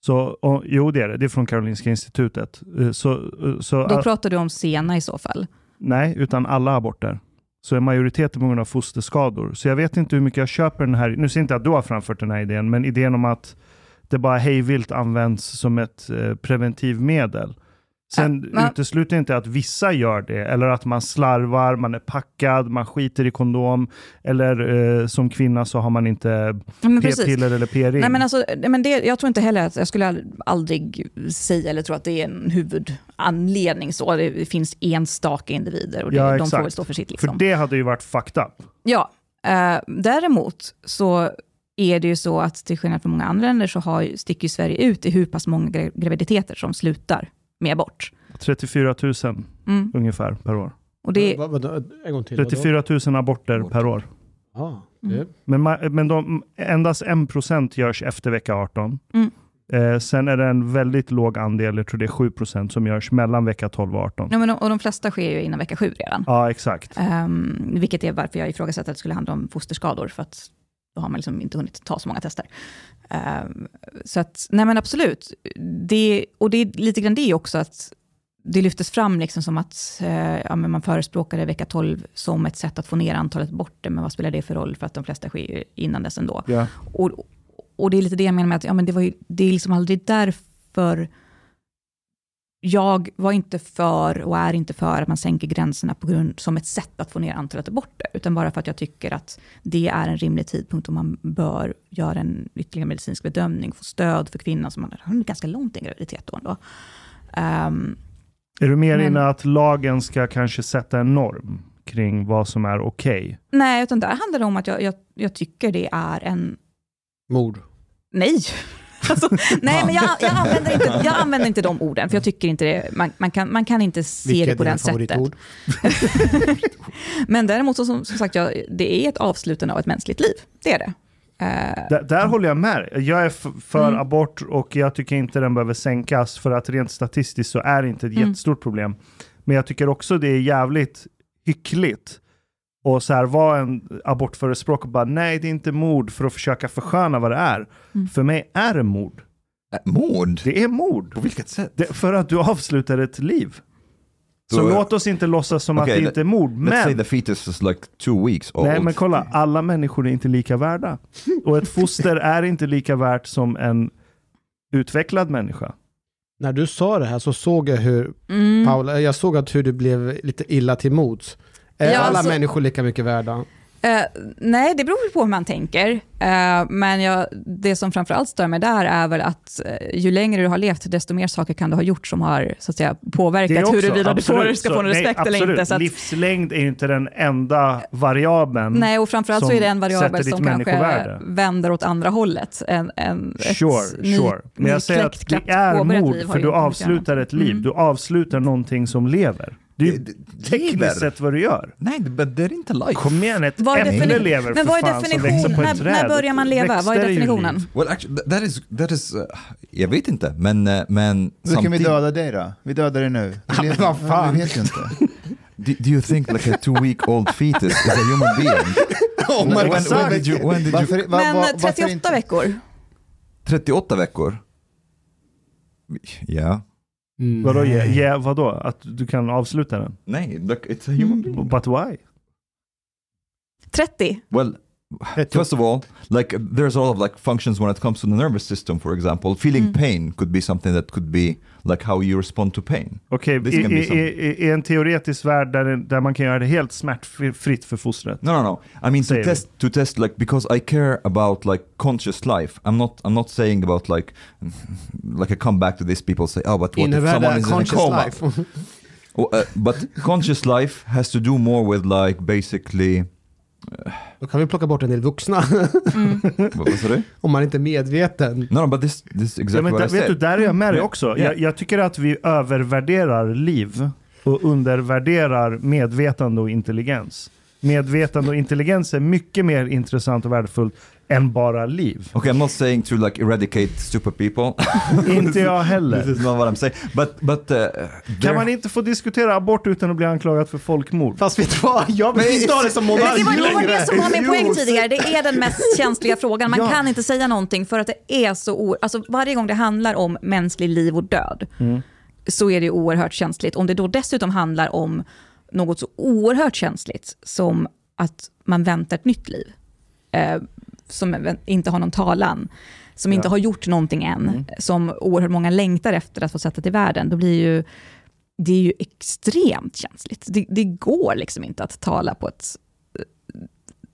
Så, och, jo, det är det. Det är från Karolinska institutet. Eh, Så, eh, så, Då pratar du om sena i så fall nej, utan alla aborter. Så är majoriteten på grund av fosterskador. Så jag vet inte hur mycket jag köper den här, nu ser inte att du har framfört den här idén, men idén om att det bara hejvilt används som ett eh, preventivmedel. Sen Ja, men- utesluter inte att vissa gör det, eller att man slarvar, man är packad, man skiter i kondom, eller eh, som kvinna så har man inte p-piller eller p-ring. Nej, men alltså, men det, jag tror inte heller att, jag skulle ald- aldrig säga eller tro att det är en huvudanledning så. Det, finns enstaka individer och det, Ja, de får väl stå för sitt. Liksom. För det hade ju varit fucked up. Ja, eh, däremot så är det ju så att till skillnad från många andra länder så har, sticker Sverige ut i hur pass många gra- graviditeter som slutar med abort. 34 000 Mm. ungefär per år. Och det, Vad- vad- en gång till. vadå? 34 000 aborter per år. Ja, Mm. Men, men de, endast 1% görs efter vecka 18. Mm. Eh, sen är det en väldigt låg andel, jag tror det är 7% som görs mellan vecka 12 och 18. ja, men, de- och de flesta sker ju innan vecka sju redan. Ja, exakt. Um, vilket är varför jag ifrågasätter att det skulle handla om fosterskador, för att då har man liksom inte hunnit ta så många tester. Ehm, så att, nej men absolut. Det, och det är lite grann det också, att det lyftes fram liksom som att eh, ja, man förespråkade vecka 12 som ett sätt att få ner antalet aborter, men vad spelar det för roll för att de flesta sker innan dess ändå. Ja. Och, och det är lite det jag menar med att ja, men det, var ju, det är liksom aldrig därför jag var inte för och är inte för att man sänker gränserna på grund, som ett sätt att få ner antalet aborter, utan bara för att jag tycker att det är en rimlig tidpunkt och man bör göra en ytterligare medicinsk bedömning, få stöd för kvinnan som har hunnit ganska långt i en graviditet då ändå. Ehm, Är du mer Men- inne att lagen ska kanske sätta en norm kring vad som är okej? nej, utan där handlar det om att jag, jag, jag tycker det är en mord. Nej. Alltså, nej, men jag, jag, använder inte, jag använder inte de orden, för jag tycker inte det, man, man, kan, man kan inte se Vilka det på det sättet. Men däremot, så, som, som sagt, jag, det är ett avslutande av ett mänskligt liv. Det är det. Eh, Där, där håller jag med. Jag är för Mm. abort och jag tycker inte den behöver sänkas för att rent statistiskt så är det inte ett Mm. jättestort problem. Men jag tycker också det är jävligt hyckligt och så här vara en abortförespråkare och bara nej det är inte mord för att försöka försköna vad det är. Mm. För mig är det mord. Mord? Det är mord. På vilket sätt? Det, för att du avslutar ett liv. Så Då- låt oss inte låtsas som Okej, att det inte är mord. Let's say Men, the fetus is like two weeks old. nej men kolla, alla människor är inte lika värda. Och ett foster är inte lika värt som en utvecklad människa. När du sa det här så såg jag hur, Mm. Paula, jag såg att hur du blev lite illa till mots. Är Ja, alla alltså- människor lika mycket värda? Eh, nej, det beror på hur man tänker. Eh, men jag, det som framförallt stör mig där är väl att eh, ju längre du har levt, desto mer saker kan du ha gjort som har så att säga, påverkat huruvida du får, ska få nej, respekt eller absolut. inte. Så att, Livslängd är ju inte den enda variabeln. nej, och framförallt så är det en variabel som kanske vänder åt andra hållet. En, en, Sure, ny- sure. Men jag säger att det är mord för du avslutar ett liv. Mm. Du avslutar någonting som lever. Det är ju tekniskt sett vad du gör. Nej, men det är inte life. Kom igen, ett Vad är äpple defini- lever men för vad är fan som växer på definitionen? ett När, träd. när börjar man leva? Vad är definitionen? Well, actually, that is, that is, uh, jag vet inte, men, uh, men Hur kan vi döda dig då? Vi dödar dig nu. Ja, men vad fan. Vi vet ju inte. Do, do you think like a two week old fetus is a human being? Oh when, when, when did you, when did you, Varför, va, Men va, eh, varför 38 inte? veckor. 38 veckor? Ja. Mm. Vadå, ja, ja, vadå? Att du kan avsluta den? Nej, look, it's a human being. But why? 30. Well, first of all, like there's a lot of like functions when it comes to the nervous system, for example. Feeling Mm. pain could be something that could be like how you respond to pain. Okej, This i, i, some- i, i en teoretisk värld där, där man kan göra det helt smärtfritt för fostret. No, no, no. I mean to it. test to test like because I care about like conscious life. I'm not I'm not saying about like like I come back to this. People say, oh, but what if Innebär someone det is in a coma? life? Uh, but conscious life has to do more with like basically. Då kan vi plocka bort en del vuxna. Vad vad sa du? Om man inte är medveten. No, no, but this this is Ja, exactly men what I vet du, där är jag med dig också. Yeah. Jag, jag tycker att vi övervärderar liv och undervärderar medvetande och intelligens. Medvetande och intelligens är mycket mer intressant och värdefullt än bara liv. Okay, I'm not saying to like eradicate stupid people. Inte jag this heller. is not what I'm saying. But but uh, Kan man inte få diskutera abort utan att bli anklagad för folkmord? Fast vet du vad? Jag vill inte ha det som Men det monark var, det var längre. det som var min poäng tidigare. Det är den mest känsliga frågan. Man Ja. kan inte säga någonting för att det är så... O- alltså varje gång det handlar om mänsklig liv och död Mm. så är det oerhört känsligt. Om det då dessutom handlar om något så oerhört känsligt som att man väntar ett nytt liv, eh, som inte har någon talan, som inte Ja. har gjort någonting än, Mm. som oerhört många längtar efter att få sätta till världen, då blir ju det är ju extremt känsligt. Det, det går liksom inte att tala på ett eh,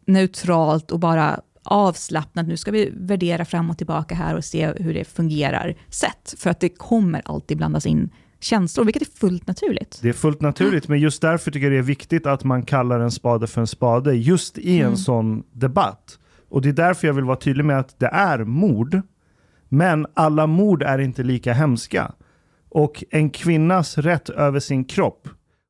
neutralt och bara avslappnat, nu ska vi värdera fram och tillbaka här och se hur det fungerar sätt. För att det kommer alltid blandas in känslor, vilket är fullt naturligt. Det är fullt naturligt, men just därför tycker jag det är viktigt att man kallar en spade för en spade, just i en Mm. sån debatt. Och det är därför jag vill vara tydlig med att det är mord, men alla mord är inte lika hemska. Och en kvinnas rätt över sin kropp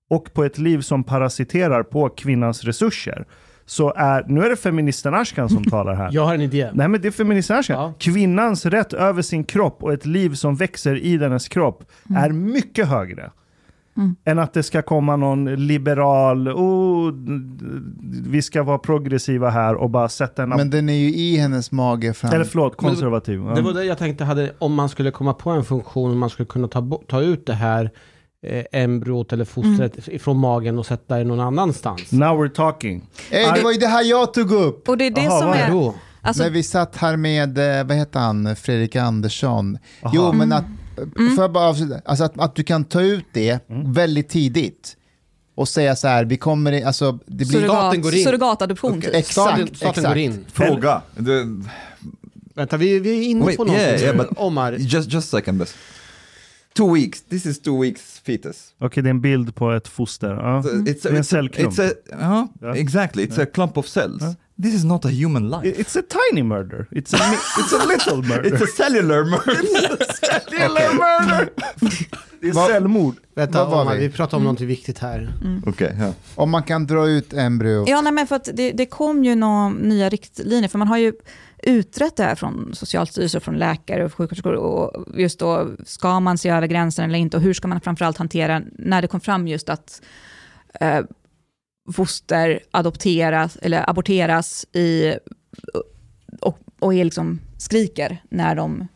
och på ett liv som parasiterar på kvinnans resurser, så är, nu är det feministen Ashkan som talar här. Jag har en idé. Nej men det är feministen Ashkan. Ja. Kvinnans rätt över sin kropp och ett liv som växer i dennes kropp är mycket högre Mm. än att det ska komma någon liberal, oh, vi ska vara progressiva här och bara sätta en... Men den är ju i hennes mage fram. eller förlåt, Men det- konservativ. Var det jag tänkte hade, om man skulle komma på en funktion, om man skulle kunna ta, ta ut det här eh, embryot eller fostret Mm. ifrån magen och sätta det någon annanstans. Now we're talking. Ey, det var ju det här jag tog upp! Och det är det Jaha, som vad är... Då? Alltså, När vi satt här med, eh, vad heter han, Fredrik Andersson. Aha. Jo, men att, Mm. får jag bara avsluta? Alltså att, att du kan ta ut det Mm. väldigt tidigt och säga så här, vi kommer, i- alltså det blir... Staten surrogat, går in. surrogatadoption typ. Exakt, Staten, staten exakt. går in. Fråga. The, Vänta, vi, vi är inne Wait, på något. yeah, yeah, but- Omar. just just second, best. Two weeks. This is two weeks fetus. Okej, det är en bild på ett foster. Ja. So It's, Det är en a, it's, a, cellklump. it's a uh-huh, Yeah. exactly. It's a clump of cells. Yeah. This is not a human life. It's a tiny murder. It's a, it's a little murder. It's a cellular murder. cellular murder! Det är självmord. Vänta, var Omar, vi? vi pratar om någonting viktigt här. okay. Yeah. Om man kan dra ut embryo. Ja, nej, men för att det, det kom ju några nya riktlinjer, för man har ju utrett det här från Socialstyrelsen, från läkare och sjuksköterskor, och just då, ska man se över gränsen eller inte, och hur ska man framförallt hantera när det kom fram just att eh, foster adopteras eller aborteras i, och, och är liksom, skriker när de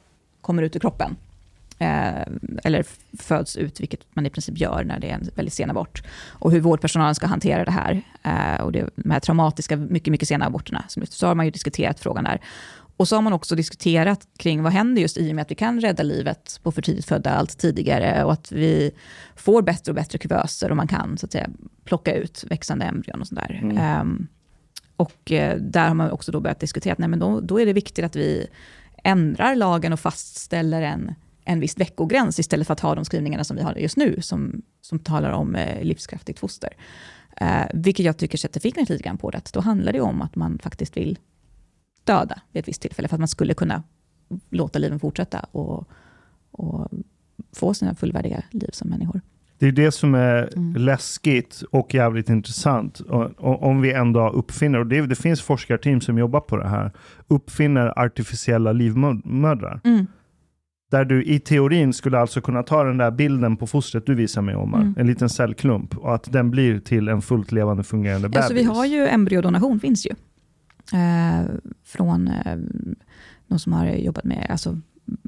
kommer ut ur kroppen. Eh, eller föds ut, vilket man i princip gör när det är en väldigt sen abort. Och hur vårdpersonalen ska hantera det här. Eh, och det, de här traumatiska, mycket, mycket sena aborterna. Så har man ju diskuterat frågan där. Och så har man också diskuterat kring vad händer just i och med att vi kan rädda livet på för tidigt födda allt tidigare och att vi får bättre och bättre kuvöser och man kan så att säga plocka ut växande embryon och sådär. Mm. Um, och uh, där har man också då börjat diskutera att nej, men då, då är det viktigt att vi ändrar lagen och fastställer en, en viss veckogräns istället för att ha de skrivningarna som vi har just nu som, som talar om uh, livskraftigt foster. Uh, vilket jag tycker sätter fingret lite grann på det. Då handlar det om att man faktiskt vill döda vid ett visst tillfälle, för att man skulle kunna låta liven fortsätta och, och få sina fullvärdiga liv som människor. Det är det som är mm. läskigt och jävligt intressant. Och, och, om vi ändå uppfinner, och det, det, finns forskarteam som jobbar på det här, uppfinner artificiella livmödrar. Mm. Där du i teorin skulle alltså kunna ta den där bilden på fostret du visar mig Omar, mm. en liten cellklump, och att den blir till en fullt levande fungerande bebis. Alltså, vi har ju embryodonation, finns ju eh, från eh, de som har jobbat med, alltså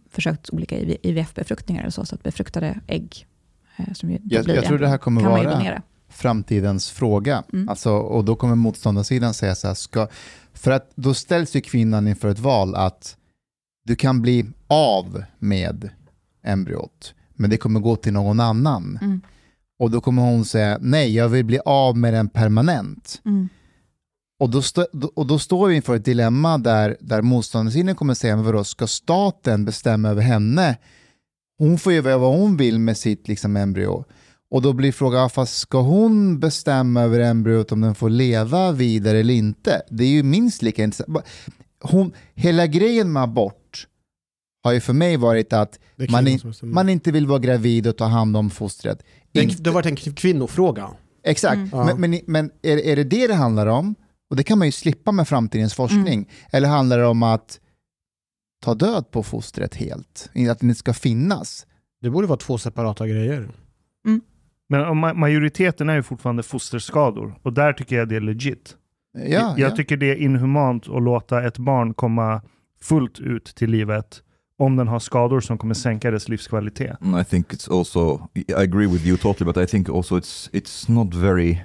försökt olika IVF-befruktningar eller så, så att befruktade ägg. Eh, som ju, jag, jag tror det här kommer vara framtidens fråga. Mm. Alltså, och då kommer motståndarsidan säga så här, ska, för att då ställs ju kvinnan inför ett val att du kan bli av med embryot, men det kommer gå till någon annan. Mm. Och då kommer hon säga, nej, jag vill bli av med den permanent. Mm. Och då, och då står vi inför ett dilemma där, där motståndarsidan kommer säga, men vadå, ska staten bestämma över henne? Hon får göra vad hon vill med sitt liksom, embryo. Och då blir frågan, fast ska hon bestämma över embryot om den får leva vidare eller inte? Det är ju minst lika intressant. Hon, hela grejen med abort har ju för mig varit att man, in, man inte vill vara gravid och ta hand om fostret. Det, det har varit en kvinnofråga. Exakt, mm. men, men, men är, är det det det handlar om? Och det kan man ju slippa med framtidens forskning. Mm. Eller handlar det om att ta död på fostret helt? Att det inte ska finnas? Det borde vara två separata grejer. Mm. Men majoriteten är ju fortfarande fosterskador och där tycker jag det är legit. Ja, jag ja. tycker det är inhumant att låta ett barn komma fullt ut till livet om den har skador som kommer sänka dess livskvalitet. I think it's also, I agree with you totally, but I think also it's, it's not very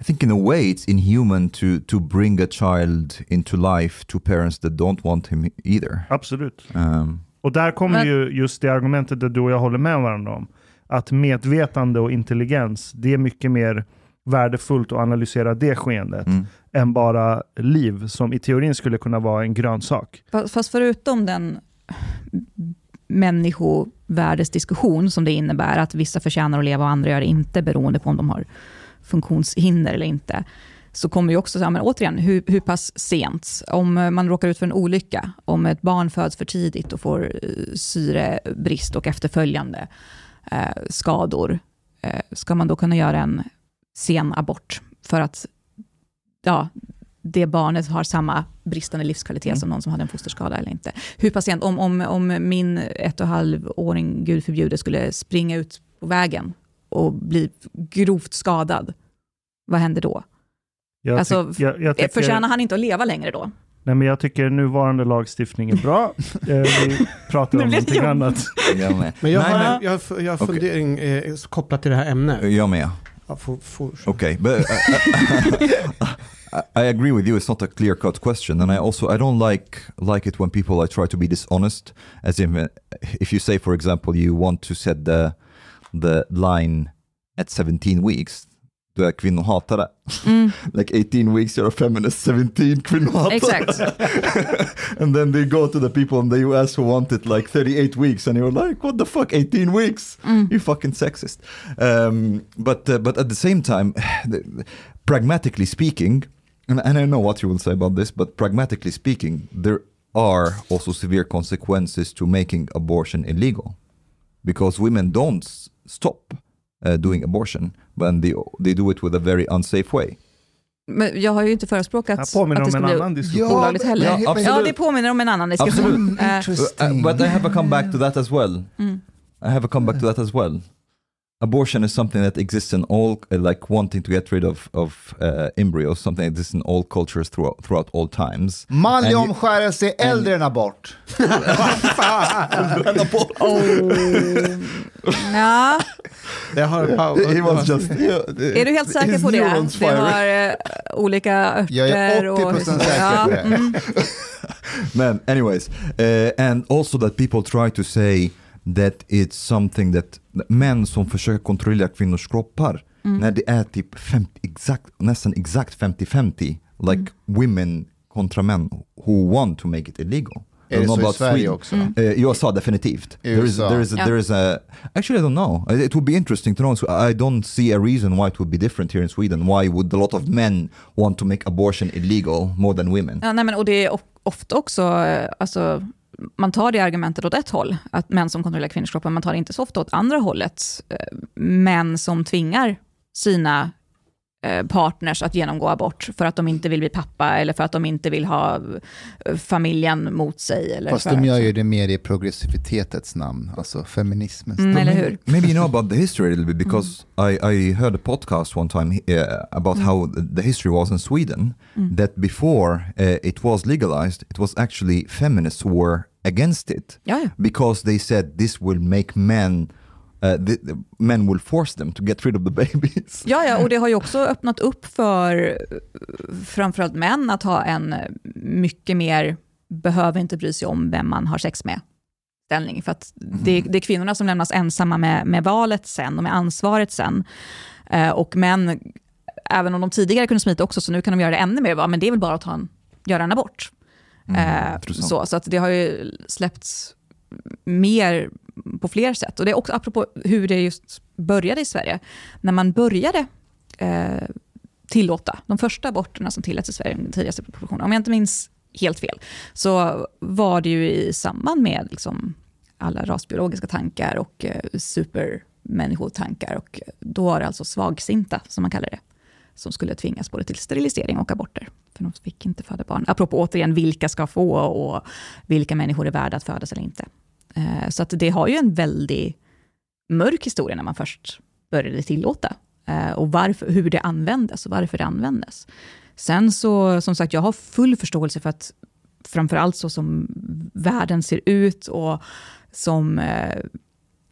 I think in a way it's inhuman to, to bring a child into life to parents that don't want him either. Absolut. Um, och där kommer men... ju just det argumentet där du och jag håller med varandra om. Att medvetande och intelligens, det är mycket mer värdefullt att analysera det skeendet mm. än bara liv som i teorin skulle kunna vara en grönsak. Fast förutom den människovärdesdiskussion som det innebär, att vissa förtjänar att leva och andra gör det inte, beroende på om de har funktionshinder eller inte, så kommer ju också, men återigen, hur, hur pass sent? Om man råkar ut för en olycka, om ett barn föds för tidigt och får eh, syrebrist och efterföljande eh, skador, eh, ska man då kunna göra en sen abort för att ja, det barnet har samma bristande livskvalitet mm. som någon som hade en fosterskada eller inte. Hur patient, om, om, om min ett och halvåring, gud förbjude, skulle springa ut på vägen och blir grovt skadad, vad händer då? Jag alltså, jag, jag tycker, förtjänar han inte att leva längre då? Nej, men jag tycker nuvarande lagstiftning är bra. Eh, vi pratar om någonting annat. Jag men jag har, jag, jag har fundering okay. eh, kopplat till det här ämnet. Jag med. For, for, sure. Okay, but uh, uh I agree with you. It's not a clear-cut question, and I also I don't like like it when people I try to be dishonest. As if uh, if you say, for example, you want to set the the line at 17 weeks, då är kvinnohatare. Mm. like 18 weeks you're a feminist, 17 kvinnohatare. Exakt. and then they go to the people in the US who want it like 38 weeks and you're like, what the fuck, 18 weeks? Mm. You fucking sexist. Um, but, uh, but at the same time, pragmatically speaking, and, and I know what you will say about this, but pragmatically speaking, there are also severe consequences to making abortion illegal. Because women don't stop uh, doing abortion, but they, they do it with a very unsafe way. Men jag har ju inte förespråkat att det ska bli diskussion. olagligt heller. Ja, ja, det påminner om en annan diskussion. uh, but I have a come back to that as well. Mm. I have a come back to that as well. Abortion is something that exists in all, uh, like wanting to get rid of, of uh, embryos, something that exists in all cultures throughout, throughout all times. Manlig omskärelse är äldre än abort. Ja. Det har He was just, Är du helt säker på det? Det har eh, olika örter Jag är och... 80% säker på det. mm. Man, anyways, uh, and also that people try to say that it's something that män som försöker kontrollera kvinnors kroppar, Mm. när det är typ 50, exakt, nästan exakt 50-50, like Mm. women kontra män who want to make it illegal. Är det så i Sverige Sweden. också? Mm. Uh, USA definitivt. I There is, USA. there is, a, Ja. there is a, actually I don't know. It would be interesting to know. So I don't see a reason why it would be different here in Sweden. Why would a lot of men want to make abortion illegal more than women? Ja, nej, men, och det är of- ofta också, eh, alltså, man tar det argumentet åt ett håll, att män som kontrollerar kvinnors kroppar, man tar det inte så ofta åt andra hållet. Eh, män som tvingar sina partners att genomgå abort för att de inte vill bli pappa eller för att de inte vill ha eh, familjen mot sig. Eller Fast för de gör ju det mer i progressivitetets namn, alltså feminismens Mm, eller hur? Maybe you know about the history a little bit because I, I heard a podcast one time uh, about how the history was in Sweden. That before uh, it was legalized, it was actually feminists who were against it Ja, ja. because they said this will make men. Uh, the, the men will force them to get rid of the babies. Ja, ja, och det har ju också öppnat upp för framförallt män att ha en mycket mer, behöver inte bry sig om vem man har sex med, ställning. För att det, det är kvinnorna som lämnas ensamma med, med valet sen och med ansvaret sen. Eh, och män, även om de tidigare kunde smita också, så nu kan de göra det ännu mer, va, men det är väl bara att ta en, göra en abort. Eh, intressant. så, så att det har ju släppts mer på fler sätt. Och det är också apropå hur det just började i Sverige. När man började eh, tillåta de första aborterna som tilläts i Sverige, den tidigaste proportionen, om jag inte minns helt fel, så var det ju i samband med liksom alla rasbiologiska tankar och eh, supermänniskotankar. Och då var det alltså svagsinta, som man kallar det, som skulle tvingas både till sterilisering och aborter. För de fick inte föda barn. Apropå återigen, vilka ska få och vilka människor är värda att födas eller inte. Eh, så att det har ju en väldigt mörk historia när man först började tillåta. Eh, och varför, hur det användes och varför det användes. Sen så, som sagt, jag har full förståelse för att framförallt så som världen ser ut och som, eh,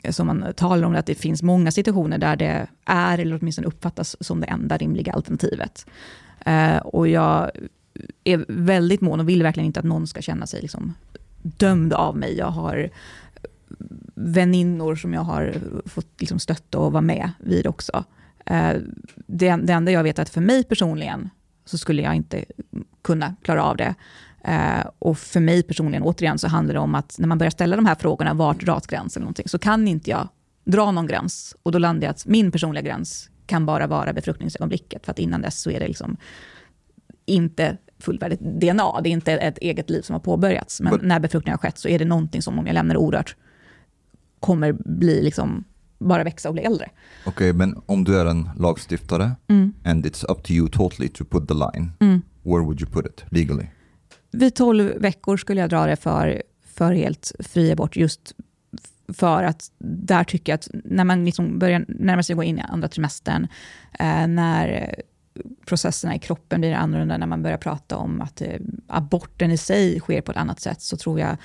Eh, som man talar om, att det finns många situationer där det är, eller åtminstone uppfattas som det enda rimliga alternativet. Eh, och jag är väldigt mån och vill verkligen inte att någon ska känna sig liksom dömd av mig. Jag har väninnor som jag har fått liksom stötta och vara med vid också. Eh, det, det enda jag vet är att för mig personligen så skulle jag inte kunna klara av det. Eh, och för mig personligen, återigen, så handlar det om att när man börjar ställa de här frågorna, vart dras gränsen eller någonting, så kan inte jag dra någon gräns. Och då landar jag att min personliga gräns kan bara vara befruktningsögonblicket, för att innan dess så är det liksom inte fullvärdigt DNA, det är inte ett eget liv som har påbörjats. Men när befruktningen har skett så är det någonting som om jag lämnar det orört, kommer bli liksom, bara växa och bli äldre. Okej, men om du är en lagstiftare Mm. and it's up to you totally to put the line, Mm. where would you put it legally? Vid 12 veckor skulle jag dra det för, för helt fri abort, just för att där tycker jag att när man liksom börjar närma sig att gå in i andra trimestern, eh, när processerna i kroppen blir annorlunda, när man börjar prata om att eh, aborten i sig sker på ett annat sätt, så tror jag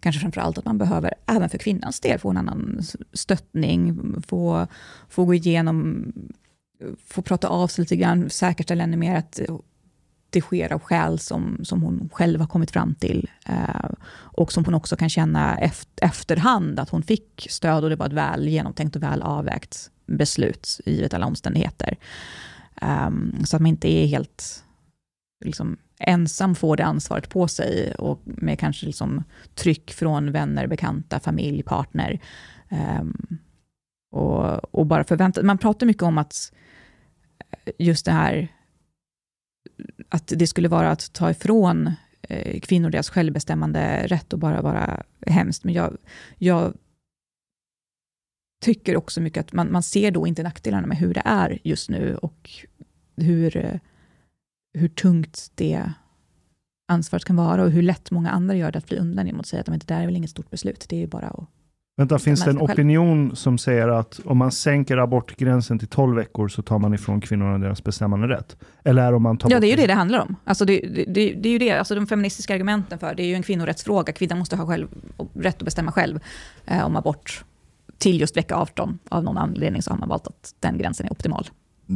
kanske framför allt att man behöver, även för kvinnans del, få en annan stöttning, få, få gå igenom, få prata av sig lite grann, säkerställa ännu mer att det sker av skäl som, som hon själv har kommit fram till. Eh, och som hon också kan känna efter, efterhand att hon fick stöd och det var ett väl genomtänkt och väl avvägt beslut givet alla omständigheter. Eh, så att man inte är helt liksom, ensam får det ansvaret på sig och med kanske liksom, tryck från vänner, bekanta, familj, partner. Eh, och, och bara förvänta Man pratar mycket om att eh, just det här att det skulle vara att ta ifrån eh, kvinnor deras självbestämmande rätt och bara vara hemskt. Men jag, jag tycker också mycket att man, man ser då inte nackdelarna med hur det är just nu och hur, eh, hur tungt det ansvaret kan vara och hur lätt många andra gör det att fly undan genom att säga att det där är väl inget stort beslut, det är ju bara att Vänta, finns det en märka själv. opinion som säger att om man sänker abortgränsen till 12 veckor så tar man ifrån kvinnorna deras bestämmande rätt? Eller om man tar Ja, det är ju det det handlar om. Alltså det, det, det, det är ju det, alltså de feministiska argumenten för, det är ju en kvinnorättsfråga. Kvinnan måste ha själv, rätt att bestämma själv eh, om abort till just vecka 18. Av någon anledning så har man valt att den gränsen är optimal.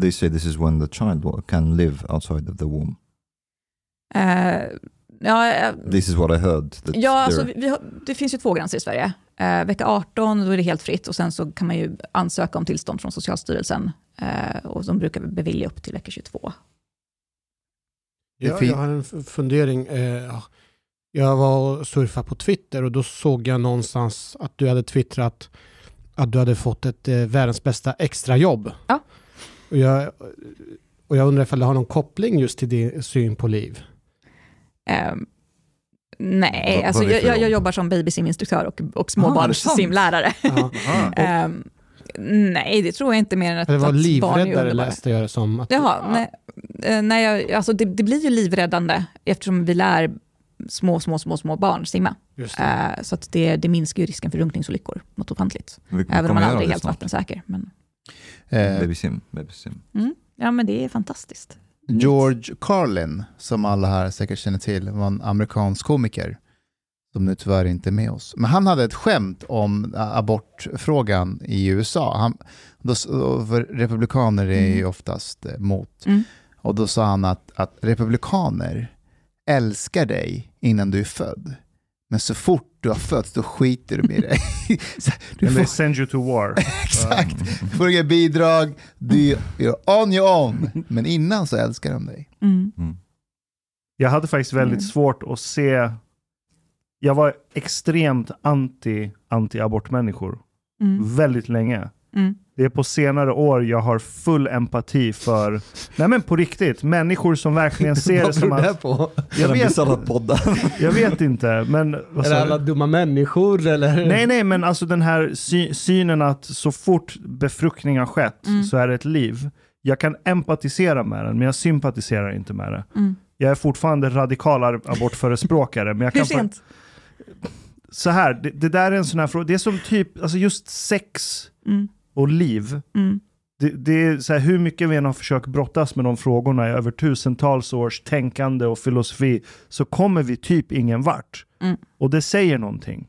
They say this is when the child can live outside of the womb. Eh, ja, eh, This is what I heard. ja alltså, vi har, det finns ju två gränser i Sverige. Eh, vecka 18, då är det helt fritt och sen så kan man ju ansöka om tillstånd från Socialstyrelsen. Eh, och de brukar bevilja upp till vecka 22. Jag, fin- jag har en fundering. Eh, jag var och surfade på Twitter och då såg jag någonstans att du hade twittrat att du hade fått ett eh, världens bästa extrajobb. Ja. Och jag, och jag undrar ifall det har någon koppling just till din syn på liv. Ehm, nej, Vad- alltså vad jag, jag, jag jobb? jobbar som babysiminstruktör och, och Ah, småbarnssimlärare. Ja. Ehm, nej, det tror jag inte mer än att, Det var att barn är livräddare läste jag det som. Att, Jaha, nej, eh, nej jag, alltså det, det blir ju livräddande eftersom vi lär små, små, små, små barn simma. Just det. Eh, så att det, det minskar ju risken för drunkningsolyckor något ofantligt. Även om man aldrig är helt snart. vattensäker. Men, Eh, Baby sim, baby sim. mm, ja, men det är fantastiskt. George Carlin, som alla här säkert känner till, var en amerikansk komiker som nu tyvärr inte är med oss. Men han hade ett skämt om abortfrågan i USA. Han, då, för republikaner är ju oftast eh, mot. Mm. Och då sa han att, att republikaner älskar dig innan du är född. Men så fort du har fötts, då skiter de i dig. Du And får, they send you to war. exakt, du får inga bidrag, du är on your own. Men innan så älskar de dig. Mm. Jag hade faktiskt väldigt Mm. svårt att se... Jag var extremt anti anti-abortmänniskor Mm. väldigt länge. Det är på senare år jag har full empati för, nej men på riktigt, människor som verkligen ser det Vad som beror det att... på? Jag vet, jag vet inte, men... vad Är det alla dumma människor eller? Nej, nej, men alltså den här sy synen att så fort befruktning har skett Mm. så är det ett liv. Jag kan empatisera med den, men jag sympatiserar inte med det. Mm. Jag är fortfarande radikal ar- abortförespråkare, men jag Hur kan... fa- sent? Så här, det, det där är en sån här fråga, det är som typ, alltså just sex Mm. Och liv. Mm. Det, det är så här, hur mycket vi än har försökt brottas med de frågorna i över tusentals års tänkande och filosofi, så kommer vi typ ingen vart. Mm. Och det säger någonting.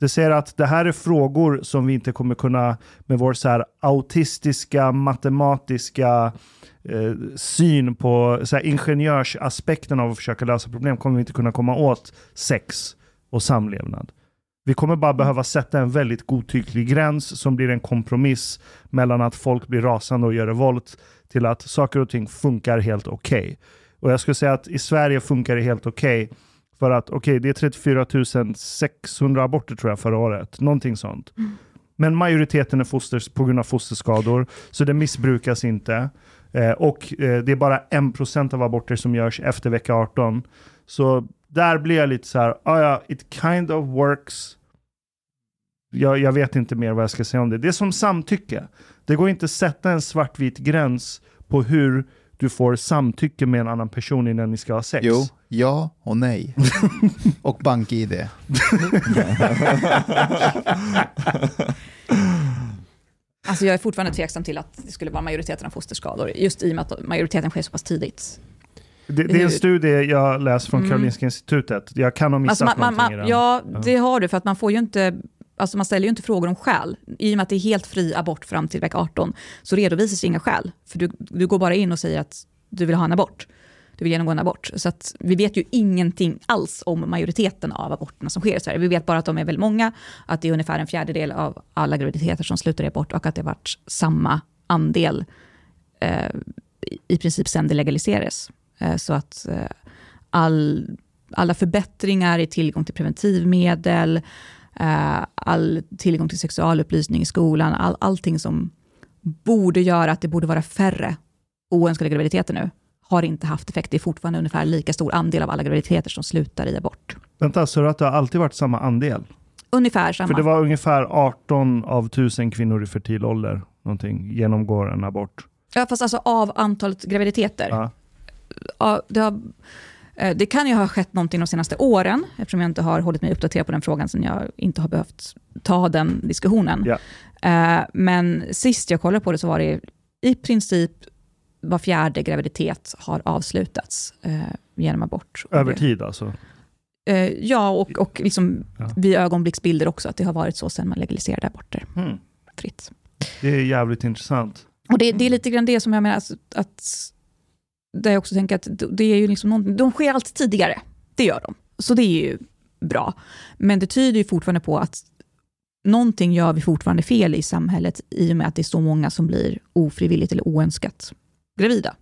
Det säger att det här är frågor som vi inte kommer kunna med vår så här autistiska, matematiska eh, syn på så här ingenjörsaspekten av att försöka lösa problem kommer vi inte kunna komma åt sex och samlevnad. Vi kommer bara behöva sätta en väldigt godtycklig gräns som blir en kompromiss mellan att folk blir rasande och gör revolt till att saker och ting funkar helt okej. Och jag skulle säga att i Sverige funkar det helt okej för att okej, det är 34 600 aborter tror jag förra året, någonting sånt. Men majoriteten är foster på grund av fosterskador, så det missbrukas inte. Eh, och eh, det är bara 1% av aborter som görs efter vecka 18. Så där blir jag lite så här, ah, ja, it kind of works. Jag, jag vet inte mer vad jag ska säga om det. Det är som samtycke. Det går inte att sätta en svartvit gräns på hur du får samtycke med en annan person innan ni ska ha sex. Jo, ja och nej. och bank-id. Alltså jag är fortfarande tveksam till att det skulle vara majoriteten av fosterskador, just i och med att majoriteten sker så pass tidigt. Det, det är en studie jag läst från Mm. Karolinska institutet. Jag kan ha missat Alltså man, man, någonting man, den. ja, det har du, för att man får ju inte Alltså man ställer ju inte frågor om skäl. I och med att det är helt fri abort fram till vecka 18 så redovisas inga skäl. För du, du går bara in och säger att du vill ha en abort. Du vill genomgå en abort. Så att vi vet ju ingenting alls om majoriteten av aborterna som sker i Sverige. Vi vet bara att de är väldigt många, att det är ungefär en fjärdedel av alla graviditeter som slutar i abort och att det har varit samma andel eh, i- i princip sen det legaliserades. Eh, så att eh, all, alla förbättringar i tillgång till preventivmedel, eh, all tillgång till sexualupplysning i skolan, all, allting som borde göra att det borde vara färre oönskade graviditeter nu, har inte haft effekt. Det är fortfarande ungefär lika stor andel av alla graviditeter som slutar i abort. Vänta, så att det har alltid varit samma andel? Ungefär samma. För det var ungefär 18 av 1000 kvinnor i fertil ålder någonting, genomgår en abort. Ja, fast alltså av antalet graviditeter. Ja. Det, har, eh, det kan ju ha skett någonting de senaste åren, eftersom jag inte har hållit mig uppdaterad på den frågan, sen jag inte har behövt ta den diskussionen. Eh, men sist jag kollade på det så var det i princip var fjärde graviditet har avslutats eh, genom abort. Över tid alltså. Eh, ja, och, och liksom Ja. vid ögonblicksbilder också, att det har varit så sedan man legaliserade aborter Mm. fritt. Det är jävligt intressant. Och det, det är lite grann det som jag menar, att, att där jag också tänker att det är ju liksom någon, de sker alltid tidigare. Det gör de. Så det är ju bra. Men det tyder ju fortfarande på att någonting gör vi fortfarande fel i samhället i och med att det är så många som blir ofrivilligt eller oönskat gravida.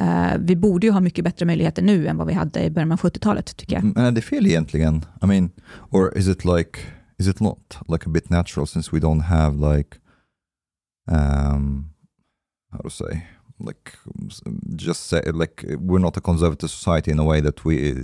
Uh, vi borde ju ha mycket bättre möjligheter nu än vad vi hade i början av 70-talet, tycker jag. Men är det fel egentligen? I mean, or is it like, is it not like a bit natural since we don't have like, um, how to say, like, just say, like, we're not a conservative society in a way that we,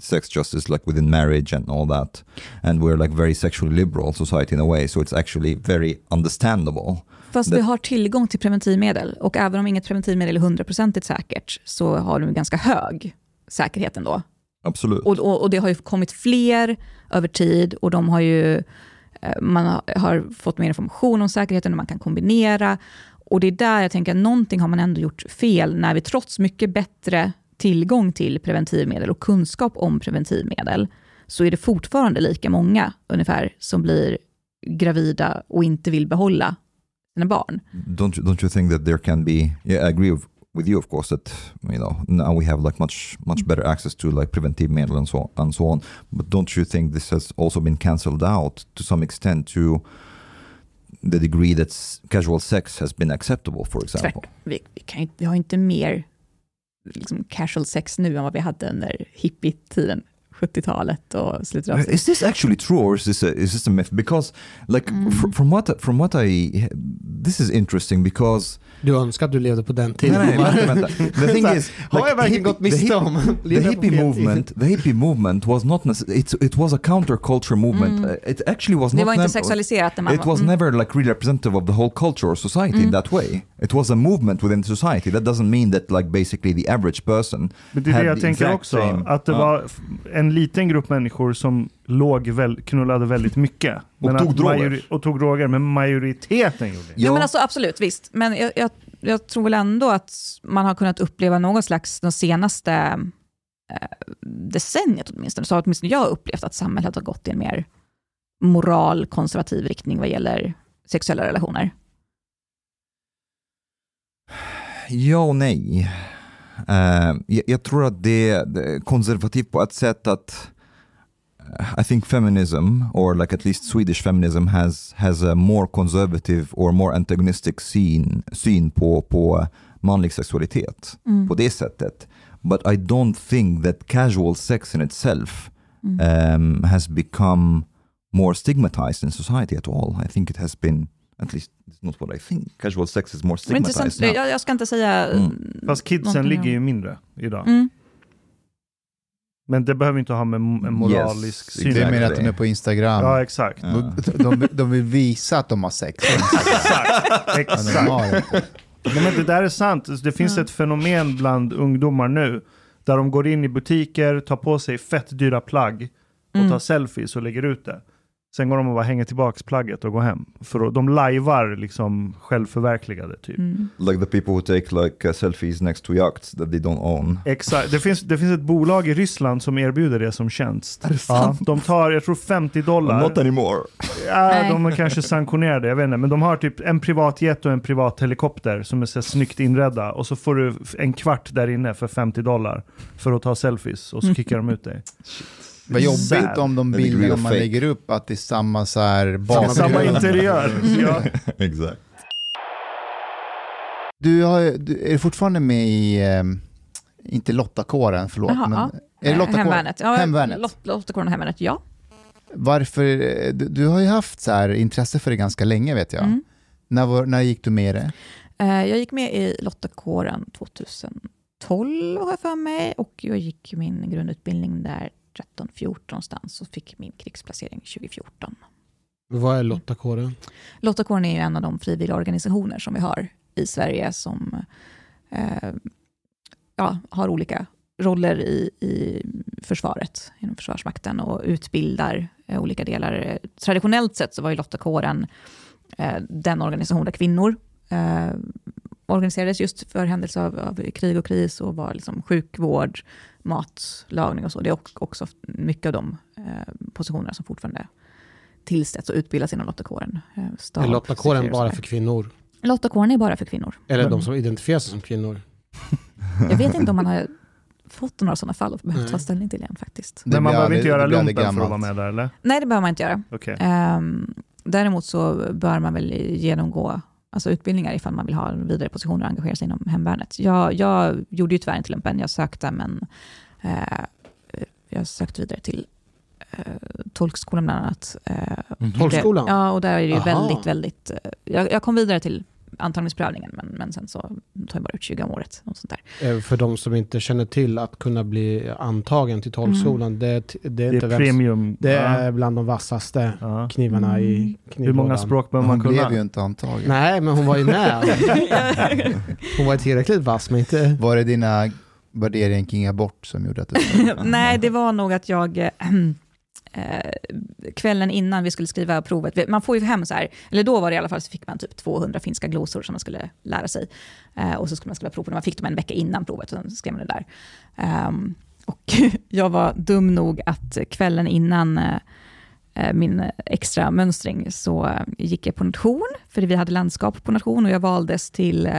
sex justice like within marriage and all that. And we're like very sexually liberal society in a way, so it's actually very understandable. Fast Det- vi har tillgång till preventivmedel och även om inget preventivmedel är hundraprocentigt säkert så har de en ganska hög säkerhet ändå. Absolut. Och, och, och det har ju kommit fler över tid och de har ju, eh, man har fått mer information om säkerheten och man kan kombinera. Och det är där jag tänker att någonting har man ändå gjort fel när vi trots mycket bättre tillgång till preventivmedel och kunskap om preventivmedel så är det fortfarande lika många ungefär som blir gravida och inte vill behålla sina barn. don't you, don't you think that there can be yeah i agree with, you of course that you know now we have like much much better access to like preventive medicine and so and so on but don't you think this has also been cancelled out to some extent to the degree that casual sex has been acceptable for example Vi, vi, kan ju, vi har inte mer liksom, casual sex nu än vad vi hade under hippietiden. 70-talet och slutet av Is this actually true or is this a, is this a myth? Because like fr- from what from what I this is interesting because Du önskar att du levde på den Nej, tiden. nej, vänta, vänta. The thing is, har jag verkligen gått miste om? the hippie movement, the hippie movement was not it's, it was a counterculture movement. Mm. It actually was Det not var inte sexualiserat It var- was mm. never like really representative of the whole culture or society in Mm. that way. It was a movement within society. That doesn't mean that like basically the average person Men det är det jag tänker också, same- att det Ja. var en liten grupp människor som låg väl, knullade väldigt mycket. Och Men tog att droger. Och tog droger, men majoriteten gjorde det. Jo, men alltså, absolut, visst. Men jag, jag, jag tror väl ändå att man har kunnat uppleva någon slags, de senaste eh, decenniet åtminstone, så har åtminstone jag upplevt att samhället har gått i en mer moralkonservativ riktning vad gäller sexuella relationer. Ja och nej. Eh, jag, jag tror att det, är konservativt på ett sätt att uh, I think feminism, or like at least Swedish feminism, has has a more conservative or more antagonistic syn, syn på, på manlig sexualitet Mm. på det sättet. But I don't think that casual sex in itself um, has become more stigmatized in society at all. I think it has been, at least it's not what I think. Casual sex is more stigmatized now. jag, jag ska inte säga... Mm. Fast kidsen ligger ju mindre idag. Mm. Men det behöver inte ha med en moralisk Yes, syn Det är mer att de är på Instagram. Ja, exakt. De, de, de vill visa att de har sex. Exakt. Ja, de exakt. har det. Nej, men det där är sant. Det finns ett fenomen bland ungdomar nu där de går in i butiker, tar på sig fett dyra plagg och Mm. tar selfies och lägger ut det. Sen går de och bara hänger tillbaks plagget och går hem. För de lajvar liksom självförverkligade typ. Mm. Like the people who take like uh, selfies next to yachts that they don't own. Exakt. Det finns, det finns ett bolag i Ryssland som erbjuder det som tjänst. Är det Ja, de tar, jag tror 50 dollar. Not anymore. Ja, de är kanske sanktionerade, jag vet inte. Men de har typ en privat jet och en privat helikopter som är så snyggt inredda. Och så får du en kvart där inne för 50 dollar för att ta selfies. Och så kickar de ut dig. Vad jobbigt om de bilderna man lägger upp att det är samma så här bakgrund. samma interiör. Ja. exactly. Du, har, du är fortfarande med i, eh, inte Lottakåren, förlåt. Jaha, men, ja. är det Lottakåren? Hemvärnet. Ja, Hemvärnet. Lot- Lottakåren och Hemvärnet, ja. Varför, eh, du, du har ju haft så här intresse för det ganska länge vet jag. Mm. När, var, när gick du med i det? Eh, Jag gick med i Lottakåren 2012 har jag för mig och jag gick min grundutbildning där 13-14 någonstans och fick min krigsplacering 2014. Vad är Lottakåren? Lottakåren är ju en av de frivilliga organisationer som vi har i Sverige som eh, ja, har olika roller i, i försvaret, inom Försvarsmakten och utbildar eh, olika delar. Traditionellt sett så var ju lottakåren eh, den organisation där kvinnor eh, organiserades just för händelse av, av krig och kris och var liksom sjukvård, matlagning och så. Det är också- också mycket av de eh, positionerna som fortfarande tillsätts och utbildas inom lottakåren. Eh, stab, Är lottakåren bara för kvinnor? Lottakåren är bara för kvinnor. Eller de som identifierar sig som kvinnor? Jag vet inte om man har fått några sådana fall och behövt ta ställning till igen faktiskt. Men man behöver inte göra lumpen för att vara med där eller? Nej, det behöver man inte göra. Okej. Ehm, däremot så bör man väl genomgå alltså utbildningar ifall man vill ha en vidare position och engagera sig inom hemvärnet. Jag, jag gjorde ju tyvärr inte lumpen, jag sökte men eh, jag sökte vidare till eh, tolkskolan bland annat. Eh, Mhm. Tolkskolan? Ja, och där är det ju Aha. väldigt, väldigt... eh, Jag, jag kom vidare till antagningsprövningen, men, men sen så tar jag bara ut 20 om året. Något sånt där. Eh, För de som inte känner till att kunna bli antagen till tolkskolan, det, det är Det inte är vem- premium. Det Ja. är bland de vassaste Ja. knivarna i Mm. knivlådan. Hur många språk behöver man Hon kunna? blev ju inte antagen. Nej, men hon var ju med. hon var tillräckligt vass, men inte... Var det dina värderingar kring abort som gjorde att du... Nej, det var nog att jag eh, kvällen innan vi skulle skriva provet, man får ju hem så här, eller då var det i alla fall så fick man typ 200 finska glosor som man skulle lära sig. Eh, och så skulle man skriva prov på det, man fick dem en vecka innan provet och sen skrev man det där. Ehm, och jag var dum nog att kvällen innan eh, eh, min extra mönstring så eh, gick jag på nation, för vi hade landskap på nation och jag valdes till eh,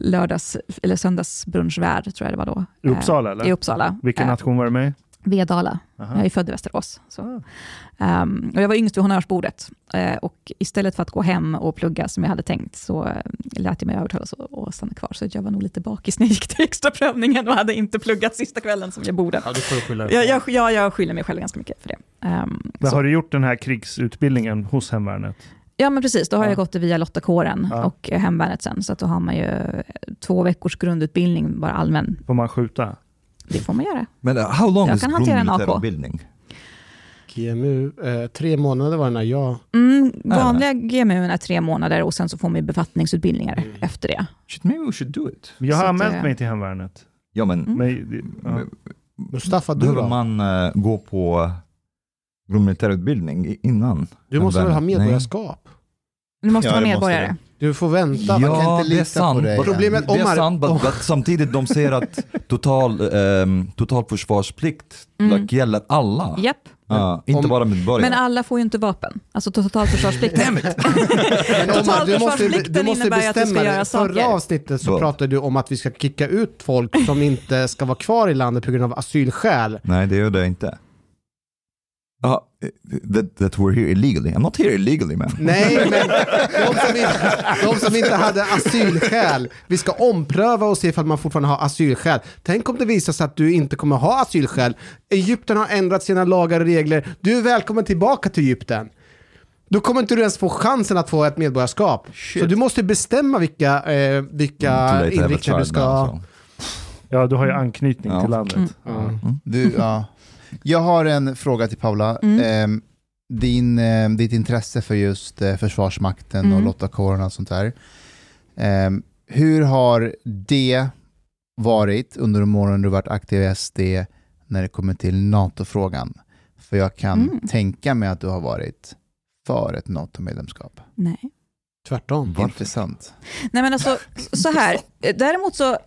lördags eller söndagsbrunchvärd, tror jag det var då. I Uppsala Eh, eller? I Uppsala. Vilken Eh, nation var du med? Vedala. Aha. Jag är född i Västerås. Så. Ehm, och jag var yngst vid honnörsbordet. Eh, och istället för att gå hem och plugga som jag hade tänkt, så eh, lät jag mig övertalas och, och stanna kvar. Så jag var nog lite bakis när jag gick till extra prövningen och hade inte pluggat sista kvällen som jag borde. Ja, du får skylla Jag, jag, jag, jag skyller mig själv ganska mycket för det. Men så. har du gjort den här krigsutbildningen hos hemvärnet? Ja, men precis. Då har Ja. jag gått det via lottakåren Ja. och hemvärnet sen. Så att då har man ju eh, två veckors grundutbildning, bara allmän. Får man skjuta? Det får man göra. Men uh, how long Jag is grundmilitärutbildning? GMU, eh, tre månader var det när jag... Mm, vanliga GMU är tre månader och sen så får man befattningsutbildningar efter det. Shit, maybe we should do it. Jag har Så anmält eh, mig till hemvärnet. Ja, men Mm. Men, ja. Mustafa, du behöver då? man eh, gå på grundmilitärutbildning innan? Du måste väl ha medborgarskap? Du måste Ja, vara medborgare. Du får vänta. Ja, Man kan inte det är lita sant. på dig. But- Problemet det är sant, but, but samtidigt de säger att total, um, totalförsvarsplikt Mm. like, gäller alla. Japp. Ja, inte Om- bara medborgare. Men alla får ju inte vapen. Alltså totalförsvarsplikten. Du måste, Totalförsvarsplikten du måste innebär att du ska göra dig. Förra saker. avsnittet så pratade du om att vi ska kicka ut folk som inte ska vara kvar i landet på grund av asylskäl. Nej, det gör det inte. Ja, that, that we're here illegally. I'm not here illegally man. Nej, men de som, inte, de som inte hade asylskäl, vi ska ompröva och se ifall man fortfarande har asylskäl. Tänk om det visar sig att du inte kommer ha asylskäl. Egypten har ändrat sina lagar och regler. Du är välkommen tillbaka till Egypten. Då kommer inte du ens få chansen att få ett medborgarskap. Så du måste bestämma vilka, eh, vilka a inriktningar du ska... so. Ja, du har ju anknytning Ja. till landet. Mm. Ja. Du, ja. Jag har en fråga till Paula. Mm. Ehm, din, eh, ditt intresse för just eh, Försvarsmakten och Mm. lottakåren och sånt där. Ehm, hur har det varit under de åren du varit aktiv i SD när det kommer till NATO-frågan? För jag kan Mm. tänka mig att du har varit för ett NATO-medlemskap. Nej. Tvärtom. Intressant. Nej men alltså, så här. Däremot så,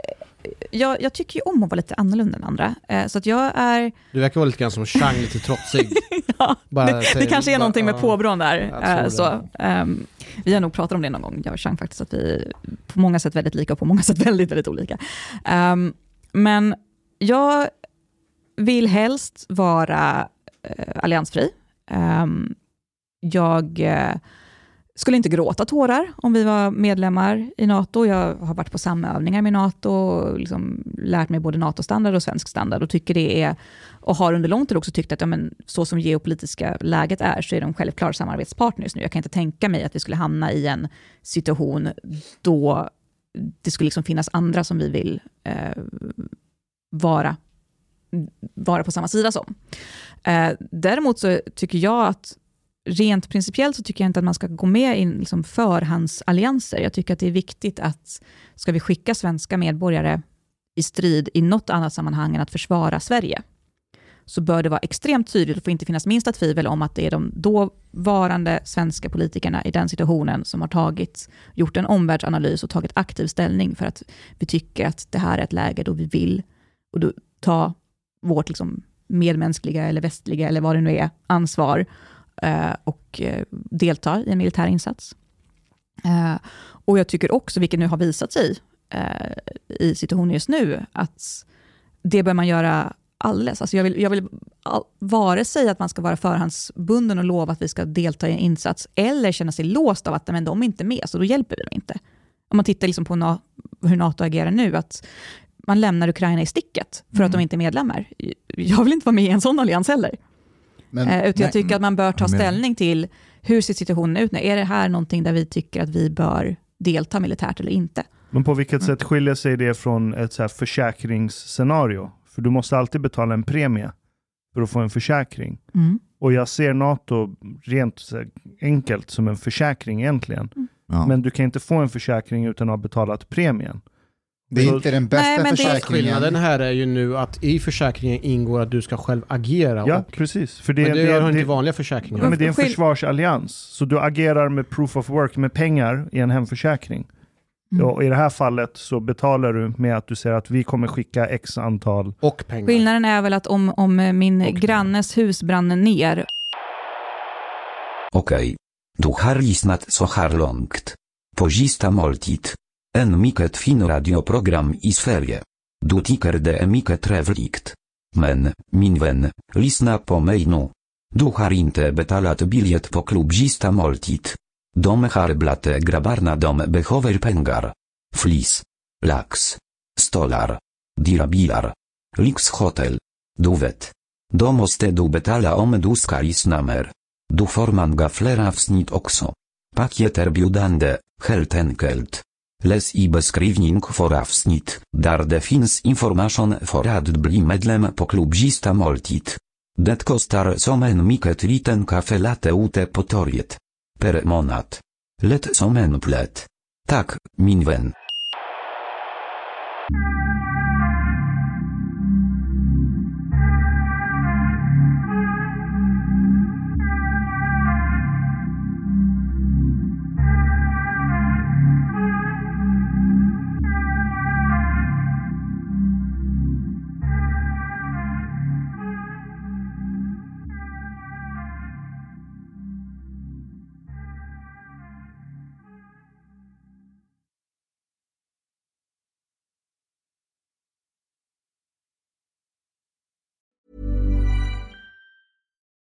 jag, jag tycker ju om att vara lite annorlunda än andra. Eh, Så att jag är, Du verkar vara lite grann som Chang, lite trotsig. ja, Bara det, det kanske är någonting med påbrån där. Eh. Så, ehm, vi har nog pratat om det någon gång, jag och Chang faktiskt, att vi är på många sätt väldigt lika och på många sätt väldigt, väldigt olika. Ehm, men jag vill helst vara eh, alliansfri. Ehm, jag eh, skulle inte gråta tårar om vi var medlemmar i NATO. Jag har varit på samövningar med NATO och liksom lärt mig både NATO-standard och svensk standard och tycker det är, och har under lång tid också tyckt att ja, men, så som geopolitiska läget är så är de självklara samarbetspartners nu. Jag kan inte tänka mig att vi skulle hamna i en situation då det skulle liksom finnas andra som vi vill eh, vara, vara på samma sida som. Eh, däremot så tycker jag att rent principiellt så tycker jag inte att man ska gå med i liksom förhandsallianser. Jag tycker att det är viktigt att ska vi skicka svenska medborgare i strid i något annat sammanhang än att försvara Sverige, så bör det vara extremt tydligt och får inte finnas minsta tvivel om att det är de dåvarande svenska politikerna i den situationen som har tagit, gjort en omvärldsanalys och tagit aktiv ställning för att vi tycker att det här är ett läge då vi vill och då ta vårt liksom medmänskliga eller västliga eller vad det nu är, ansvar och eh, delta i en militär insats. Eh, och jag tycker också, vilket nu har visat sig eh, i situationen just nu, att det bör man göra alldeles. Alltså jag vill, jag vill all, vare sig att man ska vara förhandsbunden och lova att vi ska delta i en insats, eller känna sig låst av att men de är inte med, så då hjälper vi dem inte. Om man tittar liksom på na, hur NATO agerar nu, att man lämnar Ukraina i sticket för mm. att de inte är medlemmar. Jag vill inte vara med i en sån allians heller. Men, eh, utan jag tycker att man bör ta ställning till hur ser situationen ut nu? Är det här någonting där vi tycker att vi bör delta militärt eller inte? Men på vilket mm. sätt skiljer sig det från ett så här försäkringsscenario? För du måste alltid betala en premie för att få en försäkring. Mm. Och jag ser NATO rent enkelt som en försäkring egentligen. Mm. Ja. Men du kan inte få en försäkring utan att ha betalat premien. Det är inte den bästa Nej, försäkringen. Skillnaden här är ju nu att i försäkringen ingår att du ska själv agera. Ja, och, precis. För det, men det, det gör inte vanliga försäkringar. Ja, men det är en försvarsallians. Så du agerar med proof of work, med pengar i en hemförsäkring. Mm. Och I det här fallet så betalar du med att du säger att vi kommer skicka x antal... Och pengar. Skillnaden är väl att om, om min och grannes hus brann ner... Okej. Okay. Du har lyssnat så här långt. På sista måltid. En mycket fin radioprogram i Sverige. Du tycker det är mycket trevligt. Men, min vän, lyssna på mig nu. Du har inte betalat biljett på klubbista måltid. De har blate grabarna dom behöver pengar. Flis. Lax. Stolar. Dirabilar. Lix hotel. Du vet. Do måste du betala om du ska lyssna mer. Du får man gaflera avsnitt också. Paket erbjudande, helt enkelt. Les i beskrivning for avsnitt, där det finns information för att bli medlem på klubzista måltid. Det kostar som en mycket liten kafe late ute på torget. Per månad. Lätt som en plätt. Tack,